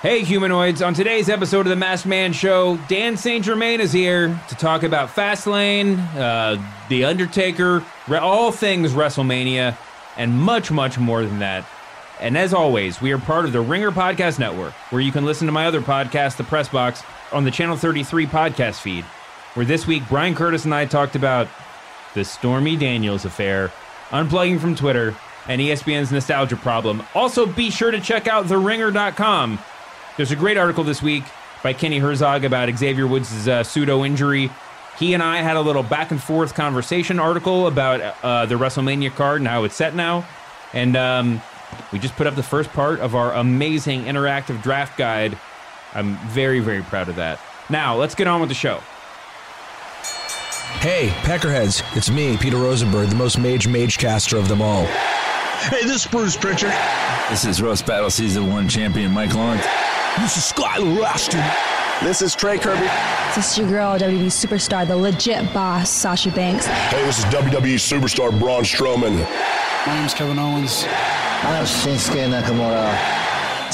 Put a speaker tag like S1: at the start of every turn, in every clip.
S1: Hey, humanoids. On today's episode of The Masked Man Show, Dan St. Germain is here to talk about Fastlane, uh, The Undertaker, all things WrestleMania, and much, much more than that. And as always, we are part of the Ringer Podcast Network, where you can listen to my other podcast, The Press Box, on the Channel 33 podcast feed, where this week Brian Curtis and I talked about the Stormy Daniels affair, unplugging from Twitter, and ESPN's nostalgia problem. Also, be sure to check out TheRinger.com. There's a great article this week by Kenny Herzog about Xavier Woods' uh, pseudo injury. He and I had a little back and forth conversation article about uh, the WrestleMania card and how it's set now. And um, we just put up the first part of our amazing interactive draft guide. I'm very, very proud of that. Now, let's get on with the show.
S2: Hey, Peckerheads, it's me, Peter Rosenberg, the most mage mage caster of them all.
S3: Hey, this is Bruce Pritchard.
S4: This is Roast Battle Season 1 champion Mike Lawrence.
S3: This is Skylar Astin.
S5: This is Trey Kerby.
S6: This is your girl, WWE superstar, the legit boss, Sasha Banks.
S7: Hey, this is WWE superstar Braun Strowman.
S8: My name's Kevin Owens.
S9: I'm Shinsuke Nakamura.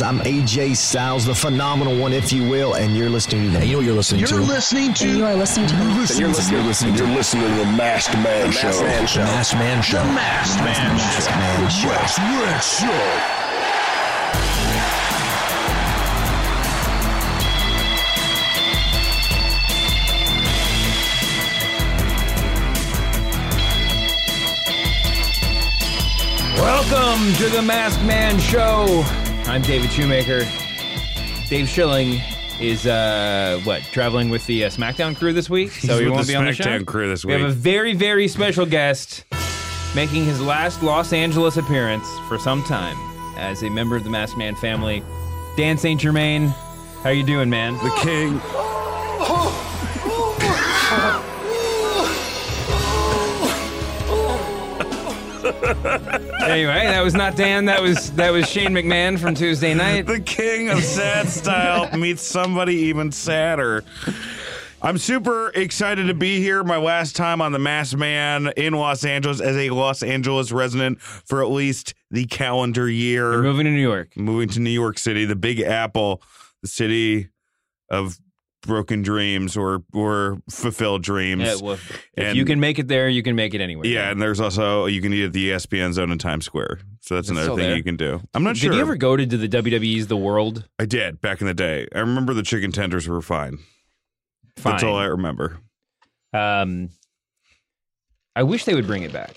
S2: I'm AJ Styles, the phenomenal one, if you will, and you're listening to. You know what you're listening
S3: You're
S2: to?
S3: listening to.
S6: You are listening to
S3: You're
S6: the
S3: listening,
S7: You're
S3: to
S7: listening,
S4: You're listening
S7: you're
S4: to-
S7: listening to the Masked Man Show.
S5: Masked Man
S2: the
S5: Show.
S2: Masked Man Show.
S3: the Masked Man
S2: Show.
S3: Masked Man Show.
S1: Welcome to the Masked Man Show. I'm David Shoemaker. Dave Schilling is uh what traveling with the uh, SmackDown crew this week, so he
S10: with
S1: won't
S10: the
S1: be on the show.
S10: SmackDown crew this
S1: We have a very very special guest making his last Los Angeles appearance for some time as a member of the Masked Man family. Dan St. Germain, how you doing, man?
S10: The king.
S1: anyway, that was not Dan. That was that was Shane McMahon from Tuesday night.
S10: The king of sad style meets somebody even sadder. I'm super excited to be here. My last time on the Masked Man in Los Angeles as a Los Angeles resident for at least the calendar year.
S1: You're moving to New York.
S10: moving to New York City, the Big Apple, the city of broken dreams or or fulfilled dreams.
S1: Yeah, well, if
S10: And-
S1: you can make it there, you can make it anywhere.
S10: Yeah, and there's also you can eat at the ESPN zone in Times Square. So that's
S1: It's
S10: another thing
S1: there.
S10: you can do. I'm not
S1: Did
S10: sure.
S1: Did you ever go to, to the WWE's The World?
S10: I did back in the day. I remember the chicken tenders were fine.
S1: Fine.
S10: That's all I remember.
S1: Um, I wish they would bring it back.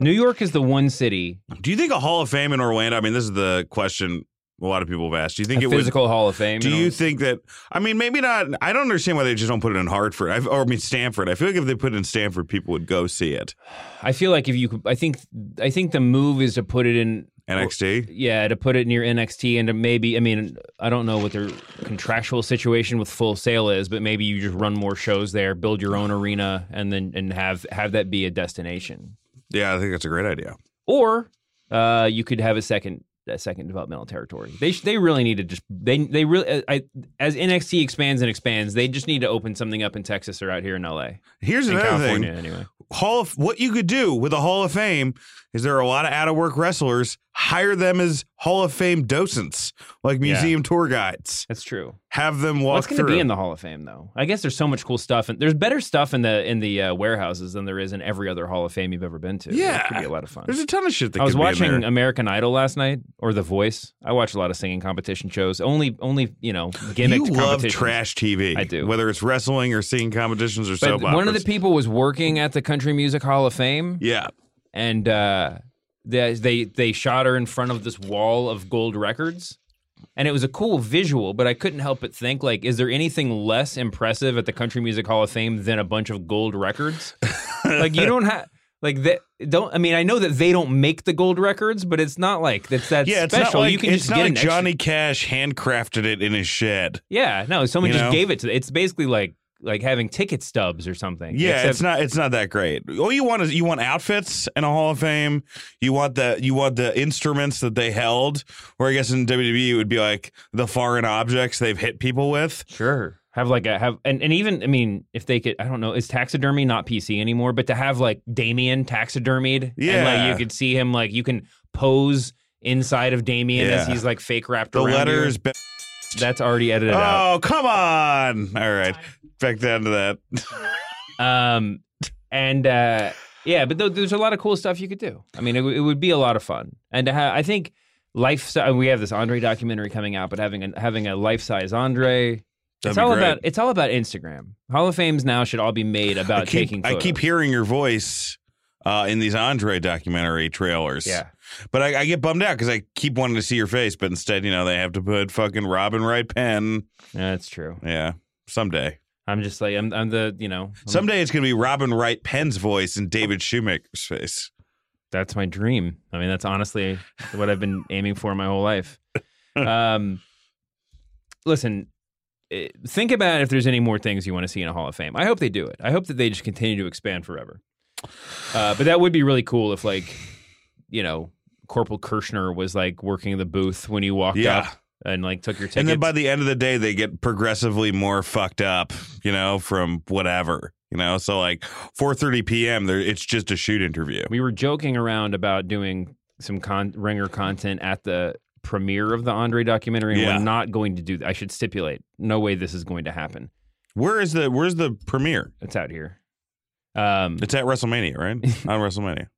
S1: New York is the one city,
S10: Do you think a Hall of Fame in Orlando? I mean, this is the question a lot of people have asked. Do you think
S1: a
S10: it would?
S1: physical Hall of Fame.
S10: Do
S1: you know?
S10: think that? I mean, maybe not. I don't understand why they just don't put it in Hartford. I, or I mean, Stamford. I feel like if they put it in Stamford, people would go see it.
S1: I feel like if you, could, I think, I think the move is to put it in.
S10: NXT.
S1: Yeah, to put it near NXT and to maybe, I mean, I don't know what their contractual situation with Full Sail is, but maybe you just run more shows there, build your own arena, and then and have have that be a destination.
S10: Yeah, I think that's a great idea.
S1: or uh, you could have a second second developmental territory. They sh- they really need to just they they really uh, I, as NXT expands and expands, they just need to open something up in Texas or out here in LA,
S10: Here's
S1: in
S10: another
S1: California
S10: thing.
S1: anyway.
S10: Hall of what you could do with a Hall of Fame is there are a lot of out of work wrestlers. Hire them as Hall of Fame docents, like
S1: Yeah.
S10: museum tour guides.
S1: That's true.
S10: Have them walk
S1: What's going to be in the Hall of Fame though? I guess there's so much cool stuff, and there's better stuff in the in the uh, warehouses than there is in every other Hall of Fame you've ever been to.
S10: Yeah.
S1: it could be a lot of fun.
S10: There's a ton of shit that
S1: I was
S10: could be in
S1: watching. American Idol last night or The Voice. I watch a lot of singing competition shows. Only only you know gimmicked
S10: You love trash TV.
S1: I do.
S10: Whether it's wrestling or singing competitions or
S1: But
S10: soap
S1: one of the people was working at the Country Music Hall of Fame,
S10: Yeah.
S1: and uh, they, they they shot her in front of this wall of gold records, and it was a cool visual. But I couldn't help but think, like, is there anything less impressive at the Country Music Hall of Fame than a bunch of gold records? like, you don't have. Like that don't I mean I know that they don't make the gold records, but it's not like that's that
S10: Yeah, it's
S1: special.
S10: not like,
S1: you can
S10: it's
S1: just
S10: not
S1: get
S10: like
S1: an extra-
S10: Johnny Cash handcrafted it in his shed.
S1: Yeah, no, someone
S10: You
S1: just
S10: know?
S1: gave it to. It's basically like like having ticket stubs or something.
S10: Yeah,
S1: Except-
S10: it's not it's not that great. All you want is you want outfits in a Hall of Fame. You want the you want the instruments that they held. Or I guess in WWE it would be like the foreign objects they've hit people with.
S1: Sure. Have like a have and, and even I mean if they could I don't know is taxidermy not PC anymore but to have like Damien taxidermied and
S10: Yeah.
S1: like you could see him like you can pose inside of Damien as he's like fake wrapped
S10: The letters. Be-
S1: that's already edited out.
S10: Oh, come on. All right. Back down to that.
S1: Um, and uh, yeah, but th- there's a lot of cool stuff you could do. I mean, it, w- it would be a lot of fun, and to ha- I think life. We have this Andre documentary coming out, but having a, having a life size Andre.
S10: That'd
S1: it's all
S10: great.
S1: about it's all about Instagram. Hall of Fames now should all be made about
S10: I keep,
S1: taking.
S10: I keep hearing your voice uh, in these Andre documentary trailers.
S1: Yeah.
S10: But I, I get bummed out because I keep wanting to see your face, but instead, you know, they have to put fucking Robin Wright Penn.
S1: Yeah, that's true.
S10: Yeah. Someday.
S1: I'm just like I'm. I'm the you know. I'm-
S10: Someday it's going to be Robin Wright Penn's voice and David Shoemaker's face.
S1: That's my dream. I mean, that's honestly what I've been aiming for my whole life. Um, listen, eh, think about if there's any more things you want to see in a Hall of Fame. I hope they do it. I hope that they just continue to expand forever. Uh, but that would be really cool if, like, you know, Corporal Kirchner was like working the booth when you walked
S10: Yeah.
S1: up and like took your tickets.
S10: And then by the end of the day, they get progressively more fucked up, you know, from whatever, you know. So like 4:30 p.m., there it's just a shoot interview.
S1: we were joking around about doing some con- ringer content at the premiere of the Andre documentary. And
S10: Yeah.
S1: We're not going to do that. I should stipulate. No way this is going to happen.
S10: Where is the Where's the premiere?
S1: It's out here. Um,
S10: It's at WrestleMania, right? On WrestleMania.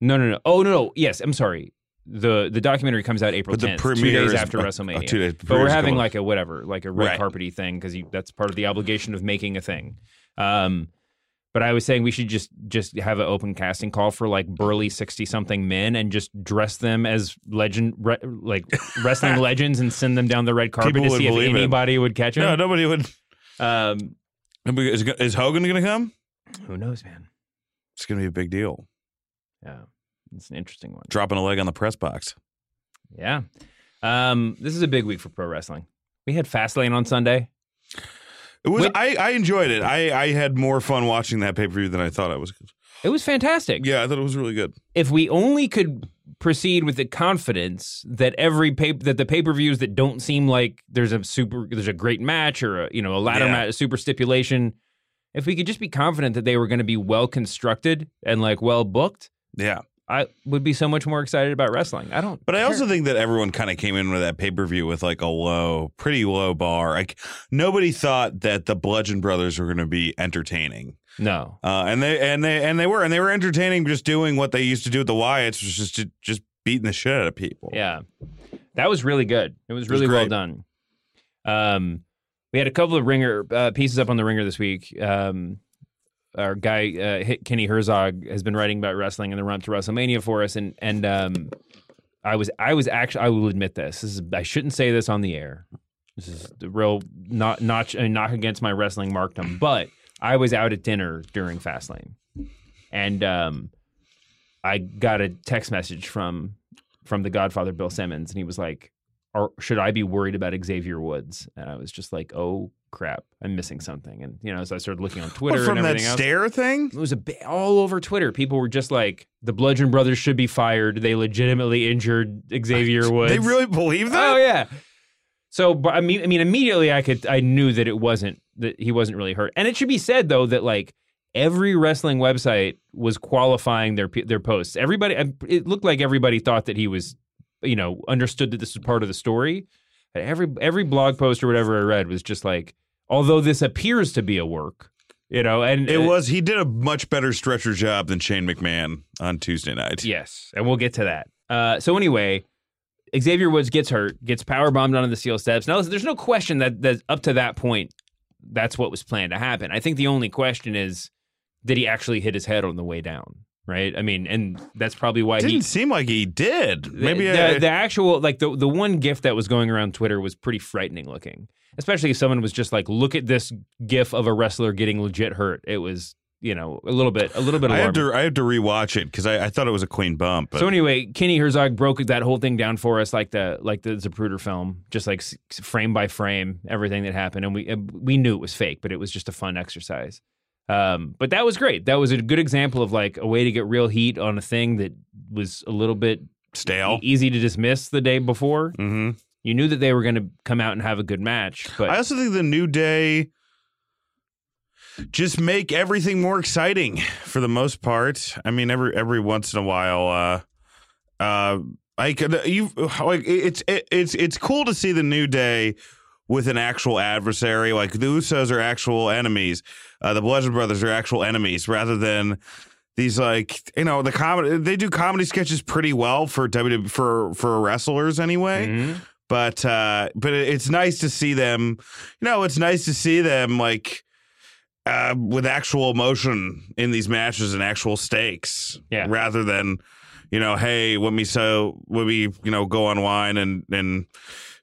S1: no, no, no. Oh, no, no. Yes, I'm sorry. the The documentary comes out April
S10: But the
S1: 10th, two
S10: premiere
S1: days
S10: is-
S1: after WrestleMania.
S10: two days-
S1: but
S10: premiere's
S1: we're having like a whatever, like a red
S10: Right.
S1: carpety thing because that's part of the obligation of making a thing. Um, but I was saying we should just just have an open casting call for like burly sixty something men and just dress them as legend re, like wrestling legends and send them down the red carpet
S10: People
S1: to
S10: would
S1: see if
S10: believe it.
S1: anybody would catch them.
S10: No, nobody would.
S1: Um,
S10: Is, is Hogan going to come?
S1: Who knows, man?
S10: It's going to be a big deal.
S1: Yeah, it's an interesting one.
S10: Dropping a leg on the press box.
S1: Yeah. Um, this is a big week for pro wrestling. We had Fastlane on Sunday.
S10: It was.
S1: Wait-
S10: I, I enjoyed it. I, I had more fun watching that pay per view than I thought I was.
S1: It was fantastic.
S10: Yeah, I thought it was really good.
S1: If we only could proceed with the confidence that every pay that the pay per views that don't seem like there's a super there's a great match or a, you know a ladder
S10: Yeah.
S1: match a super stipulation, if we could just be confident that they were going to be well constructed and like well booked,
S10: Yeah.
S1: I would be so much more excited about wrestling. I don't.
S10: But I also think that everyone kind of came in with that pay per view with like a low, pretty low bar. Like nobody thought that the Bludgeon Brothers were going to be entertaining,
S1: no.
S10: uh, and they and they and they were, and they were entertaining, just doing what they used to do with the Wyatts, was just just beating the shit out of people.
S1: Yeah, that was really good. It was
S10: was
S1: really well done. Um, we had a couple of ringer uh, pieces up on the ringer this week. Um, our guy uh, Kenny Herzog has been writing about wrestling and the run to WrestleMania for us, and and um, I was I was actually I will admit this. This is I shouldn't say this on the air. This is the real not not a knock against my wrestling markdom, but I was out at dinner during Fastlane, and um, I got a text message from from the Godfather Bill Simmons, and he was like, "Or should I be worried about Xavier Woods?" And I was just like, "Oh crap, I'm missing mm. something." And you know, so I started looking on Twitter
S10: What, from
S1: and
S10: that
S1: else.
S10: stare thing.
S1: It was a bit all over Twitter. People were just like, "The Bludgeon Brothers should be fired. They legitimately injured Xavier Woods."
S10: They really believe that?
S1: Oh yeah. So, but I mean, I mean, immediately I could, I knew that it wasn't that he wasn't really hurt. And it should be said though that like every wrestling website was qualifying their their posts. Everybody, it looked like everybody thought that he was, you know, understood that this was part of the story. Every every blog post or whatever I read was just like, although this appears to be a work, you know, and
S10: It was. He did a much better stretcher job than Shane McMahon on Tuesday night.
S1: Yes, and we'll get to that. Uh, so anyway, Xavier Woods gets hurt, gets power bombed onto the steel steps. Now, listen, there's no question that, that up to that point, that's what was planned to happen. I think the only question is, did he actually hit his head on the way down? Right? I mean, and that's probably why it
S10: Didn't
S1: he.
S10: seem like he did. Maybe
S1: the,
S10: I,
S1: the actual like the the one gif that was going around Twitter was pretty frightening looking, especially if someone was just like, "Look at this gif of a wrestler getting legit hurt." It was you know a little bit a little bit
S10: I
S1: alarming.
S10: have to. I have to rewatch it because I, I thought it was a clean bump. But
S1: So anyway, Kenny Herzog broke that whole thing down for us, like the like the Zapruder film, just like frame by frame, everything that happened, and we we knew it was fake, but it was just a fun exercise. Um, but that was great. That was a good example of like a way to get real heat on a thing that was a little bit
S10: stale.
S1: e- easy to dismiss the day before.
S10: hmm
S1: You knew that they were going to come out and have a good match, but
S10: I also think the new day just make everything more exciting for the most part. I mean, every every once in a while, uh, uh, like you, like it's it, it's it's cool to see the new day with an actual adversary. Like the Usos are actual enemies. Uh, the Bludgeon Brothers are actual enemies rather than these like you know the comedy. They do comedy sketches pretty well for W for for wrestlers anyway.
S1: Mhm.
S10: But uh, but it's nice to see them. You know, it's nice to see them like uh, with actual emotion in these matches and actual stakes.
S1: Yeah.
S10: Rather than you know, hey, let me so let me you know go online and and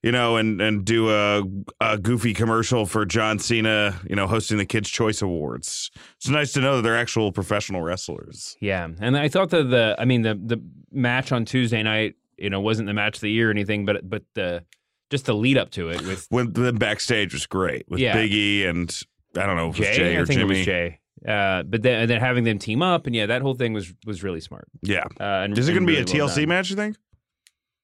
S10: you know and and do a a goofy commercial for John Cena, you know, hosting the Kids Choice Awards. It's nice to know that they're actual professional wrestlers.
S1: Yeah, and I thought that the I mean the the match on Tuesday night, you know, wasn't the match of the year or anything, but but the just the lead up to it with
S10: When the backstage was great with
S1: Yeah.
S10: Biggie and I don't know if it was
S1: Jay,
S10: Jay or
S1: I think
S10: Jimmy.
S1: it was Jay. Uh, but then and then having them team up and yeah, that whole thing was was really smart.
S10: Yeah.
S1: Uh, and,
S10: Is it going to be
S1: really
S10: a TLC
S1: done.
S10: match? You think?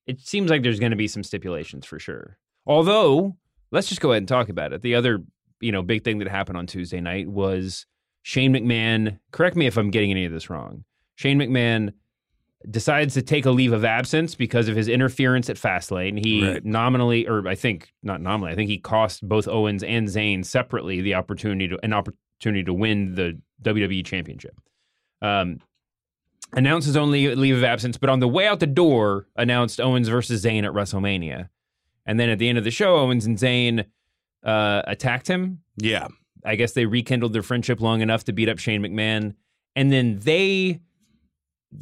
S1: It seems like there's going to be some stipulations for sure. Although, let's just go ahead and talk about it. The other, you know, big thing that happened on Tuesday night was Shane McMahon. Correct me if I'm getting any of this wrong. Shane McMahon decides to take a leave of absence because of his interference at Fastlane. He
S10: Right.
S1: nominally, or I think not nominally, I think he cost both Owens and Zayn separately the opportunity to an opportunity to win the WWE Championship. Um, announced his own leave, leave of absence, but on the way out the door, announced Owens versus Zayn at WrestleMania. And then at the end of the show, Owens and Zayn uh, attacked him.
S10: Yeah.
S1: I guess they rekindled their friendship long enough to beat up Shane McMahon. And then they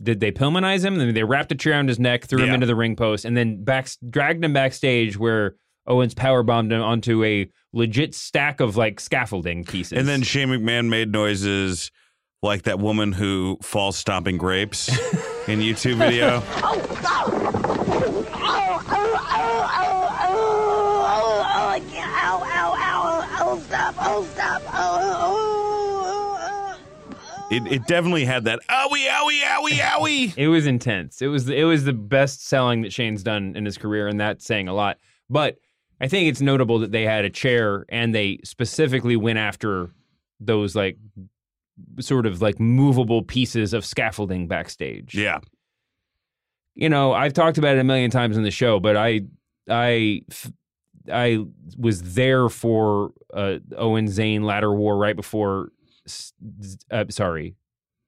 S1: did they Pillmanize him? Then they wrapped a chair around his neck, threw him into the ring post, and then back dragged him backstage where Owens power bombed him onto a legit stack of like scaffolding pieces.
S10: And then Shane McMahon made noises like that woman who falls stomping grapes in YouTube video. It, it definitely had that owie owie owie owie.
S1: It was intense. It was it was the best selling that Shane's done in his career, and that's saying a lot. But I think it's notable that they had a chair and they specifically went after those like sort of like movable pieces of scaffolding backstage.
S10: Yeah.
S1: You know, I've talked about it a million times in the show, but I I I was there for uh, Owen Zayn ladder war right before uh, sorry,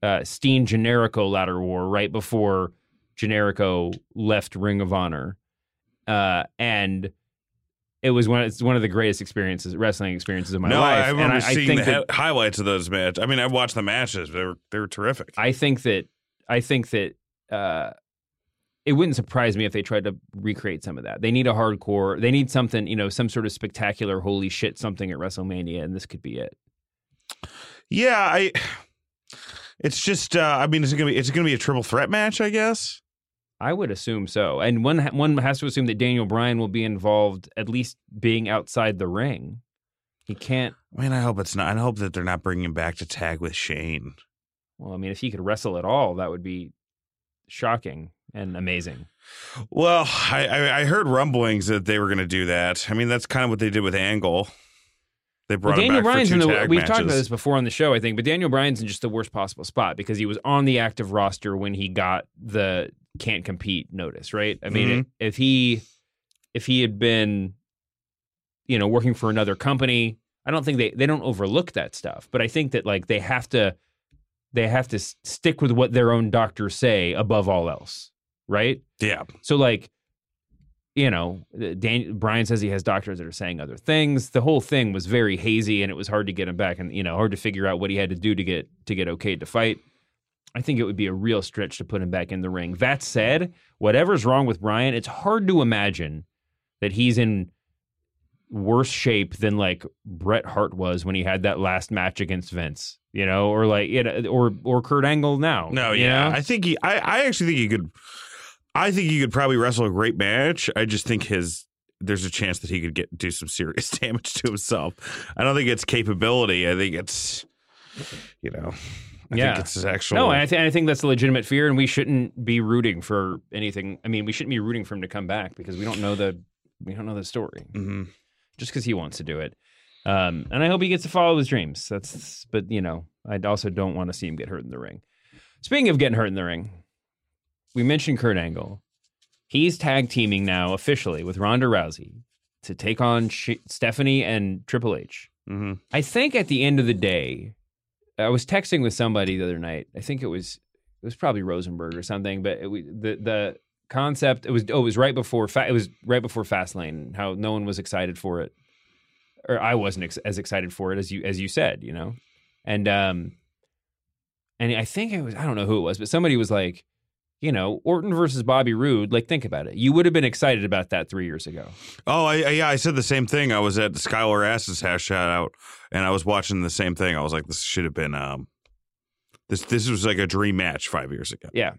S1: uh, Steen Generico ladder war right before Generico left Ring of Honor, uh, and it was one. It's one of the greatest experiences, wrestling experiences of my
S10: no,
S1: life.
S10: I remember
S1: and I, I
S10: seeing
S1: think
S10: the
S1: that,
S10: highlights of those matches. I mean, I watched the matches. They were they were terrific.
S1: I think that I think that uh, it wouldn't surprise me if they tried to recreate some of that. They need a hardcore. They need something, you know, some sort of spectacular, holy shit, something at WrestleMania, and this could be it.
S10: Yeah, I. It's just. Uh, I mean, it's gonna be. It's gonna be a triple threat match, I guess.
S1: I would assume so, and one one has to assume that Daniel Bryan will be involved, at least being outside the ring. He can't.
S10: I mean, I hope it's not. I hope that they're not bringing him back to tag with Shane.
S1: Well, I mean, if he could wrestle at all, that would be shocking and amazing.
S10: Well, I, I, I heard rumblings that they were going to do that. I mean, that's kind of what they did with Angle. They brought
S1: Well, Daniel
S10: him back
S1: Bryan's
S10: for
S1: in the. We've
S10: matches.
S1: talked about this before on the show, I think, but Daniel Bryan's in just the worst possible spot because he was on the active roster when he got the can't compete notice. Right? I mean,
S10: Mhm.
S1: if he if he had been, you know, working for another company, I don't think they they don't overlook that stuff. But I think that like they have to they have to stick with what their own doctors say above all else. Right?
S10: Yeah.
S1: So like, you know, Dan, Bryan says he has doctors that are saying other things. The whole thing was very hazy, and it was hard to get him back, and you know, hard to figure out what he had to do to get to get okay to fight. I think it would be a real stretch to put him back in the ring. That said, whatever's wrong with Bryan, it's hard to imagine that he's in worse shape than like Bret Hart was when he had that last match against Vince, you know, or like you know, or or Kurt Angle now.
S10: No,
S1: you
S10: yeah.
S1: know?
S10: I think he. I, I actually think he could. I think he could probably wrestle a great match. I just think his. There's a chance that he could get do some serious damage to himself. I don't think it's capability. I think it's. You know. I
S1: Yeah.
S10: think it's his actual.
S1: No, I, th- I think that's a legitimate fear, and we shouldn't be rooting for anything. I mean, we shouldn't be rooting for him to come back because we don't know the we don't know the story.
S10: Mhm.
S1: Just because he wants to do it, um, and I hope he gets to follow his dreams. That's, but you know, I also don't want to see him get hurt in the ring. Speaking of getting hurt in the ring, we mentioned Kurt Angle. He's tag teaming now officially with Ronda Rousey to take on Sh- Stephanie and Triple H.
S10: hmm
S1: I think at the end of the day, I was texting with somebody the other night. I think it was it was probably Rosenberg or something, but it, we, the the concept it was oh it was right before fa- it was right before Fastlane. How no one was excited for it, or I wasn't ex- as excited for it as you as you said, you know, and um, and I think it was I don't know who it was, but somebody was like. You know, Orton versus Bobby Roode. Like, think about it. You would have been excited about that three years ago.
S10: Oh, I, I, yeah, I said the same thing. I was at the Skylar Ass's house shout out, and I was watching the same thing. I was like, this should have been um, this this was like a dream match five years ago.
S1: Yeah.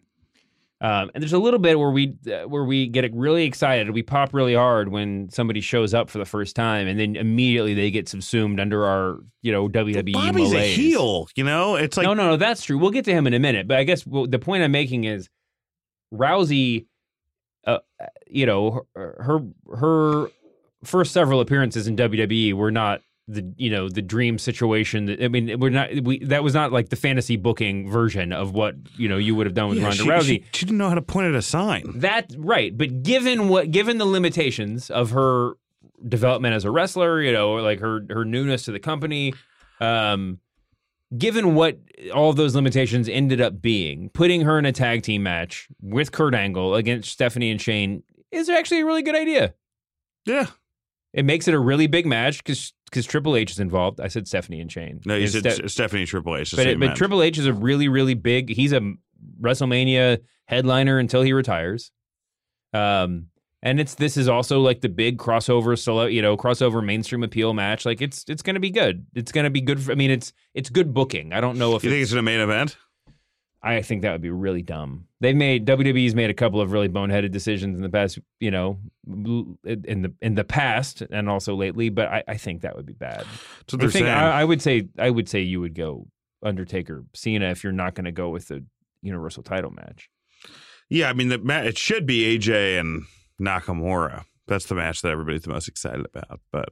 S1: Um, and there's a little bit where we uh, where we get really excited, we pop really hard when somebody shows up for the first time, and then immediately they get subsumed under our you know WWE
S10: Bobby's a heel, you know. It's like
S1: no, no, no, that's true. We'll get to him in a minute, but I guess well, the point I'm making is Rousey, uh, you know, her, her first several appearances in WWE were not the you know the dream situation. That, I mean, we're not we that was not like the fantasy booking version of what you know you would have done with
S10: Yeah,
S1: Ronda
S10: she,
S1: Rousey.
S10: she- she didn't know how to point at a sign.
S1: That right, but given what given the limitations of her development as a wrestler, you know, like her her newness to the company, um, given what all of those limitations ended up being, putting her in a tag team match with Kurt Angle against Stephanie and Shane is actually a really good idea.
S10: Yeah.
S1: It makes it a really big match because because Triple H is involved. I said Stephanie and Shane.
S10: No, you
S1: It's
S10: said
S1: Ste-
S10: Stephanie Triple H.
S1: but
S10: same
S1: but. Triple H is a really really big. He's a WrestleMania headliner until he retires. Um, and it's this is also like the big crossover solo, you know, crossover mainstream appeal match. Like it's it's going to be good. It's going to be good. For, I mean, it's it's good booking. I don't know if
S10: you think
S1: it's,
S10: it's in a main event?
S1: I think that would be really dumb. They've made WWE's made a couple of really boneheaded decisions in the past, you know, in the in the past and also lately. But I, I think that would be bad. I
S10: they're
S1: think
S10: saying.
S1: I, I would say I would say you would go Undertaker Cena if you're not going to go with the Universal Title match.
S10: yeah, I mean, the it should be AJ and Nakamura. That's the match that everybody's the most excited about. But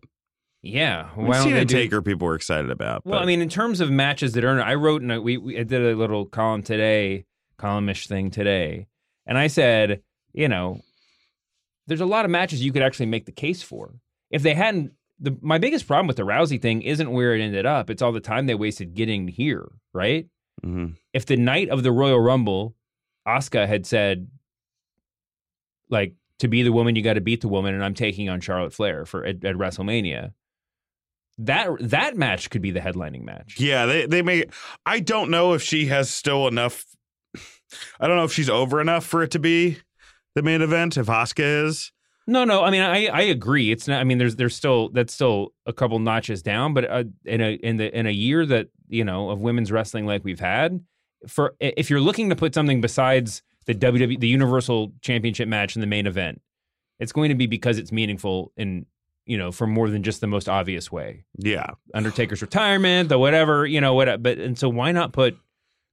S1: Yeah, why don't
S10: Cena
S1: they do-
S10: Taker, people were excited about.
S1: Well,
S10: but-
S1: I mean, in terms of matches that earn, I wrote and we, we I did a little column today, columnish thing today, and I said, you know, there's a lot of matches you could actually make the case for if they hadn't. The, my biggest problem with the Rousey thing isn't where it ended up; it's all the time they wasted getting here. Right?
S10: Mhm.
S1: If the night of the Royal Rumble, Asuka had said, like, to be the woman, you got to beat the woman, and I'm taking on Charlotte Flair for at, at WrestleMania. That that match could be the headlining match.
S10: Yeah, they they may. I don't know if she has still enough. I don't know if she's over enough for it to be the main event. If Asuka is,
S1: No, no. I mean, I I agree. It's not. I mean, there's there's still that's still a couple notches down. But uh, in a in the in a year that you know of women's wrestling like we've had, for if you're looking to put something besides the WWE the Universal Championship match in the main event, it's going to be because it's meaningful in you know for more than just the most obvious way.
S10: yeah,
S1: Undertaker's retirement, the whatever, you know what. But and so why not put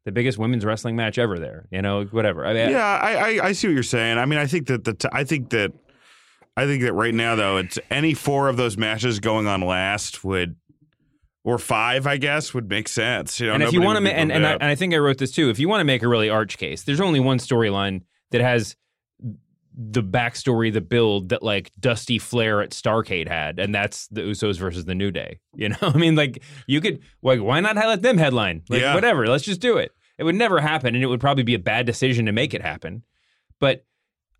S1: the biggest women's wrestling match ever there? You know, whatever. I mean,
S10: yeah, I, I I see what you're saying. I mean, I think that the t- I think that I think that right now though, it's any four of those matches going on last would. Or five, I guess, would make sense. You know,
S1: and if you want to, ma- and and I, and I think I wrote this too. If you want to make a really arch case, there's only one storyline that has the backstory, the build that like Dusty Flair at Starcade had, and that's the Usos versus the New Day. You know, I mean, like you could like why not let them headline? Like
S10: Yeah.
S1: whatever, let's just do it. It would never happen, and it would probably be a bad decision to make it happen. But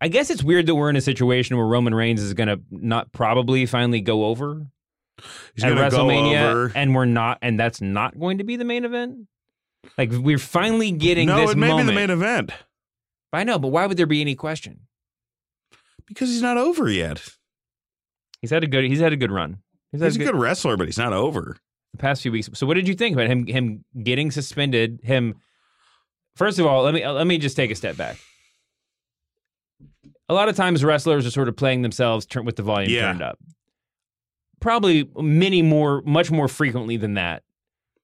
S1: I guess it's weird that we're in a situation where Roman Reigns is going to not probably finally go over
S10: He's
S1: at WrestleMania,
S10: over.
S1: and we're not, and that's not going to be the main event. Like we're finally getting
S10: no,
S1: this
S10: it may
S1: moment.
S10: be the main event
S1: I know, but why would there be any question?
S10: because he's not over yet.
S1: He's had a good. He's had a good run. He's
S10: He's a good wrestler, but he's not over.
S1: the past few weeks. So, what did you think about him? Him getting suspended? Him. First of all, let me let me just take a step back. A lot of times, wrestlers are sort of playing themselves with the volume
S10: Yeah.
S1: turned up. Probably many more, much more frequently than that,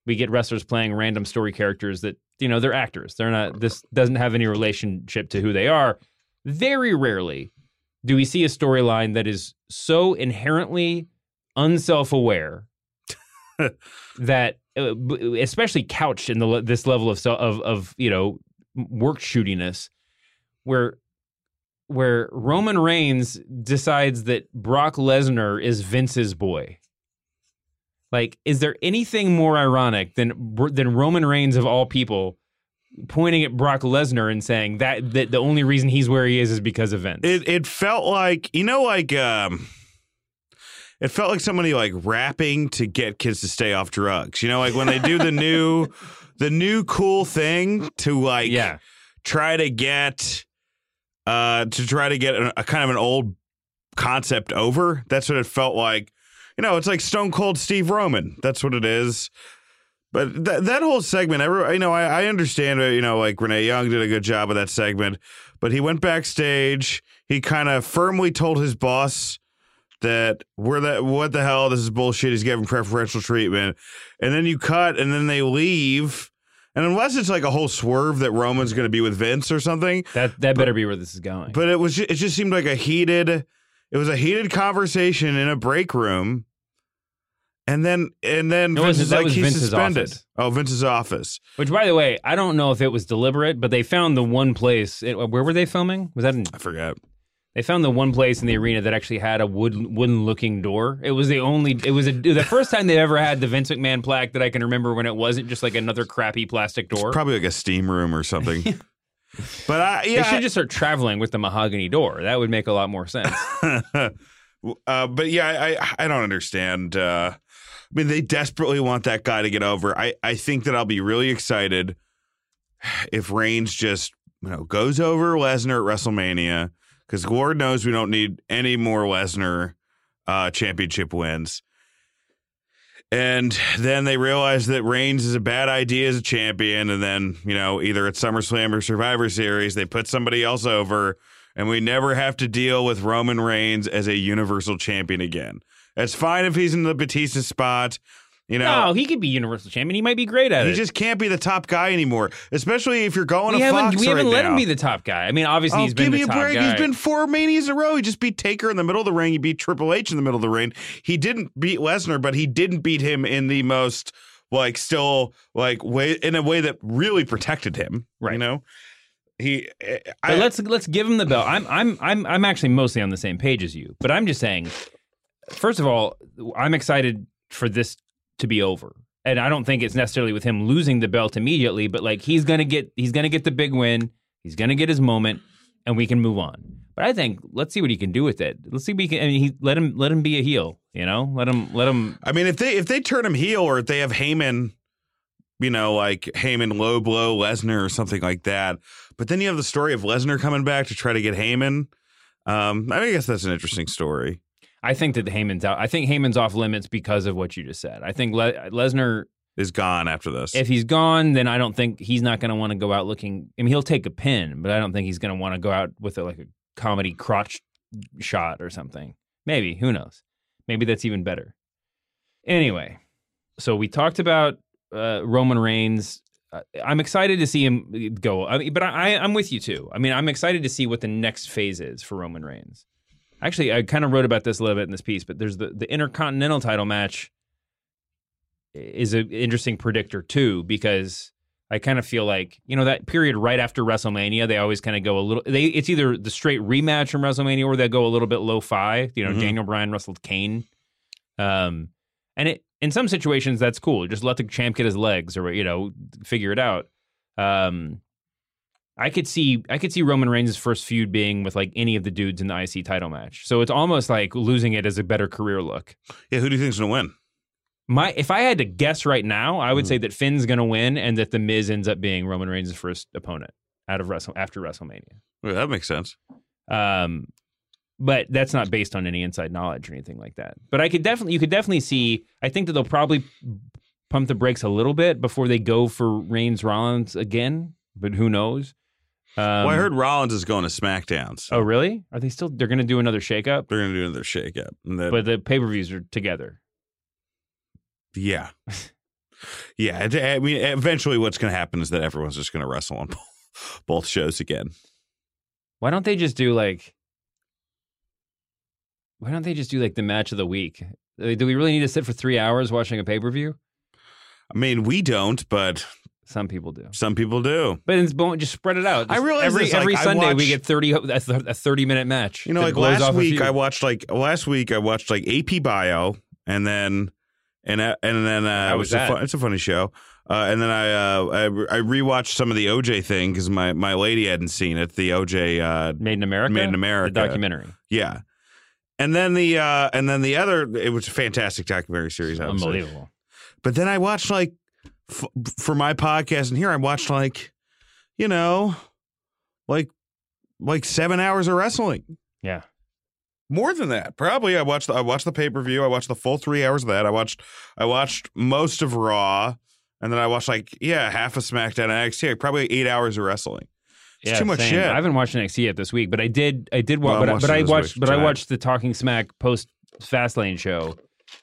S1: we get wrestlers playing random story characters that you know they're actors. They're not. This doesn't have any relationship to who they are. Very rarely do we see a storyline that is so inherently unself-aware that uh, especially couched in the this level of of of you know work shootiness where where Roman Reigns decides that Brock Lesnar is Vince's boy. Like, is there anything more ironic than than Roman Reigns of all people pointing at Brock Lesnar and saying that, that the only reason he's where he is is because of Vince?
S10: It it felt like you know like um it felt like somebody like rapping to get kids to stay off drugs. You know, like when they do the new the new cool thing to like
S1: yeah.
S10: try to get uh to try to get a, a kind of an old concept over. That's what it felt like. You know, it's like Stone Cold Steve Roman. That's what it is. But that that whole segment, every you know, I, I understand. uh, You know, like Renee Young did a good job of that segment, but he went backstage. He kind of firmly told his boss that we're that what the hell this is bullshit. He's giving preferential treatment, and then you cut, and then they leave. And unless it's like a whole swerve that Roman's going to be with Vince or something,
S1: That that better be where this is going.
S10: but it was it just seemed like a heated it was a heated conversation in a break room and then and then
S1: No,
S10: Vince is like he's
S1: Vince's
S10: suspended
S1: office.
S10: oh Vince's office
S1: Which, by the way, I don't know if it was deliberate, but they found the one place. It, where were they filming? Was that in?
S10: I forgot
S1: They found the one place in the arena that actually had a wood, wooden-looking door. It was the only. It was a, the first time they ever had the Vince McMahon plaque that I can remember when it wasn't just like another crappy plastic door.
S10: probably like a steam room or something but I
S1: they
S10: yeah
S1: should just start traveling with the mahogany door. That would make a lot more sense.
S10: uh, but yeah I I, I don't understand uh, I mean they desperately want that guy to get over I I think that I'll be really excited if Reigns just you know goes over Lesnar at WrestleMania because Lord knows we don't need any more Lesnar uh, championship wins. And then they realize that Reigns is a bad idea as a champion, and then you know either at SummerSlam or Survivor Series they put somebody else over, and we never have to deal with Roman Reigns as a Universal Champion again. It's fine if he's in the Batista spot, you know.
S1: no, he could be Universal Champion. He might be great at
S10: He
S1: it.
S10: He just can't be the top guy anymore, especially if you're going
S1: we
S10: to
S1: haven't
S10: Fox
S1: we haven't
S10: right
S1: let
S10: now.
S1: him be the top guy. I mean, obviously
S10: Oh,
S1: he's been
S10: give me
S1: the
S10: a
S1: top
S10: break.
S1: guy.
S10: He's been four manias in a row. He just beat Taker in the middle of the ring. He beat Triple H in the middle of the ring. He didn't beat Lesnar, but he didn't beat him in the most like still like way in a way that really protected him.
S1: Right.
S10: You know, he. Eh, I,
S1: But let's let's give him the belt. I'm I'm I'm I'm actually mostly on the same page as you. But I'm just saying, first of all, I'm excited for this to be over. And I don't think it's necessarily with him losing the belt immediately, but like he's gonna get he's gonna get the big win, he's gonna get his moment, and we can move on. But I think let's see what he can do with it. Let's see what he can. I mean, he let him let him be a heel. You know, let him let him.
S10: I mean, if they if they turn him heel or if they have Heyman, you know, like Heyman low blow Lesnar or something like that. But then you have the story of Lesnar coming back to try to get Heyman. Um, I guess that's an interesting story.
S1: I think that the Heyman's out. I think Heyman's off limits because of what you just said. I think Le- Lesnar
S10: Is gone after this.
S1: if he's gone, then I don't think he's not going to want to go out looking. I mean, he'll take a pin, but I don't think he's going to want to go out with a, like a comedy crotch shot or something. Maybe who knows? Maybe that's even better. Anyway, so we talked about uh, Roman Reigns. Uh, I'm excited to see him go. I mean, but I, I'm with you too. I mean, I'm excited to see what the next phase is for Roman Reigns. Actually, I kind of wrote about this a little bit in this piece, but there's the the Intercontinental title match is an interesting predictor too because I kind of feel like you know that period right after WrestleMania they always kind of go a little they it's either the straight rematch from WrestleMania or they go a little bit low fi you know
S10: Mhm.
S1: Daniel Bryan wrestled Kane. Um and it in some situations that's cool. Just let the champ get his legs or you know figure it out. Um I could see I could see Roman Reigns' first feud being with like any of the dudes in the IC title match so it's almost like losing it as a better career look
S10: yeah, who do you think's gonna win?
S1: my if I had to guess right now, I would
S10: Mhm.
S1: say that Finn's going to win, and that the Miz ends up being Roman Reigns' first opponent out of Wrestle after WrestleMania.
S10: Well, that makes sense.
S1: Um, but that's not based on any inside knowledge or anything like that. But I could definitely, you could definitely see. I think that they'll probably pump the brakes a little bit before they go for Reigns Rollins again. But who knows? Um,
S10: well, I heard Rollins is going to SmackDown. So
S1: Oh, really? Are they still? They're going to do another shakeup,
S10: they're going to do another shakeup. And
S1: but the pay per views are together.
S10: yeah. Yeah, it- I mean, eventually, what's going to happen is that everyone's just going to wrestle on both shows again.
S1: Why don't they just do like? Why don't they just do like the match of the week? Uh, Do we really need to sit for three hours watching a pay per view?
S10: I mean, we don't, but
S1: Some people do.
S10: Some people do.
S1: But it's bon- just spread it out.
S10: I
S1: Just
S10: realize
S1: every
S10: this, like,
S1: every
S10: I
S1: Sunday we get thirty a, a thirty minute match.
S10: You know,
S1: that
S10: like
S1: blows
S10: last
S1: a
S10: week. I watched like last week I watched like AP Bio, and then and uh, and then uh,
S1: How
S10: it
S1: was
S10: was a
S1: that?
S10: fun, it's a funny show. Uh, and then I uh, I, I rewatched some of the OJ thing because my, my lady hadn't seen it. The OJ, uh,
S1: Made in America.
S10: Made in America.
S1: the documentary.
S10: yeah. And then the uh, and then the other, it was a fantastic documentary series. I would say.
S1: Unbelievable.
S10: But then I watched like f- for my podcast, and here I watched like, you know, like like seven hours of wrestling.
S1: Yeah.
S10: More than that, probably. I watched. The, I watched the pay per view. I watched the full three hours of that. I watched. I watched most of Raw, and then I watched like yeah, half of SmackDown and NXT. Like, probably eight hours of wrestling. It's
S1: Yeah,
S10: too much
S1: same.
S10: shit.
S1: I haven't watched NXT yet this week, but I did. I did.
S10: Well,
S1: but, I- but I watched. But I watched the Talking Smack post Fastlane show.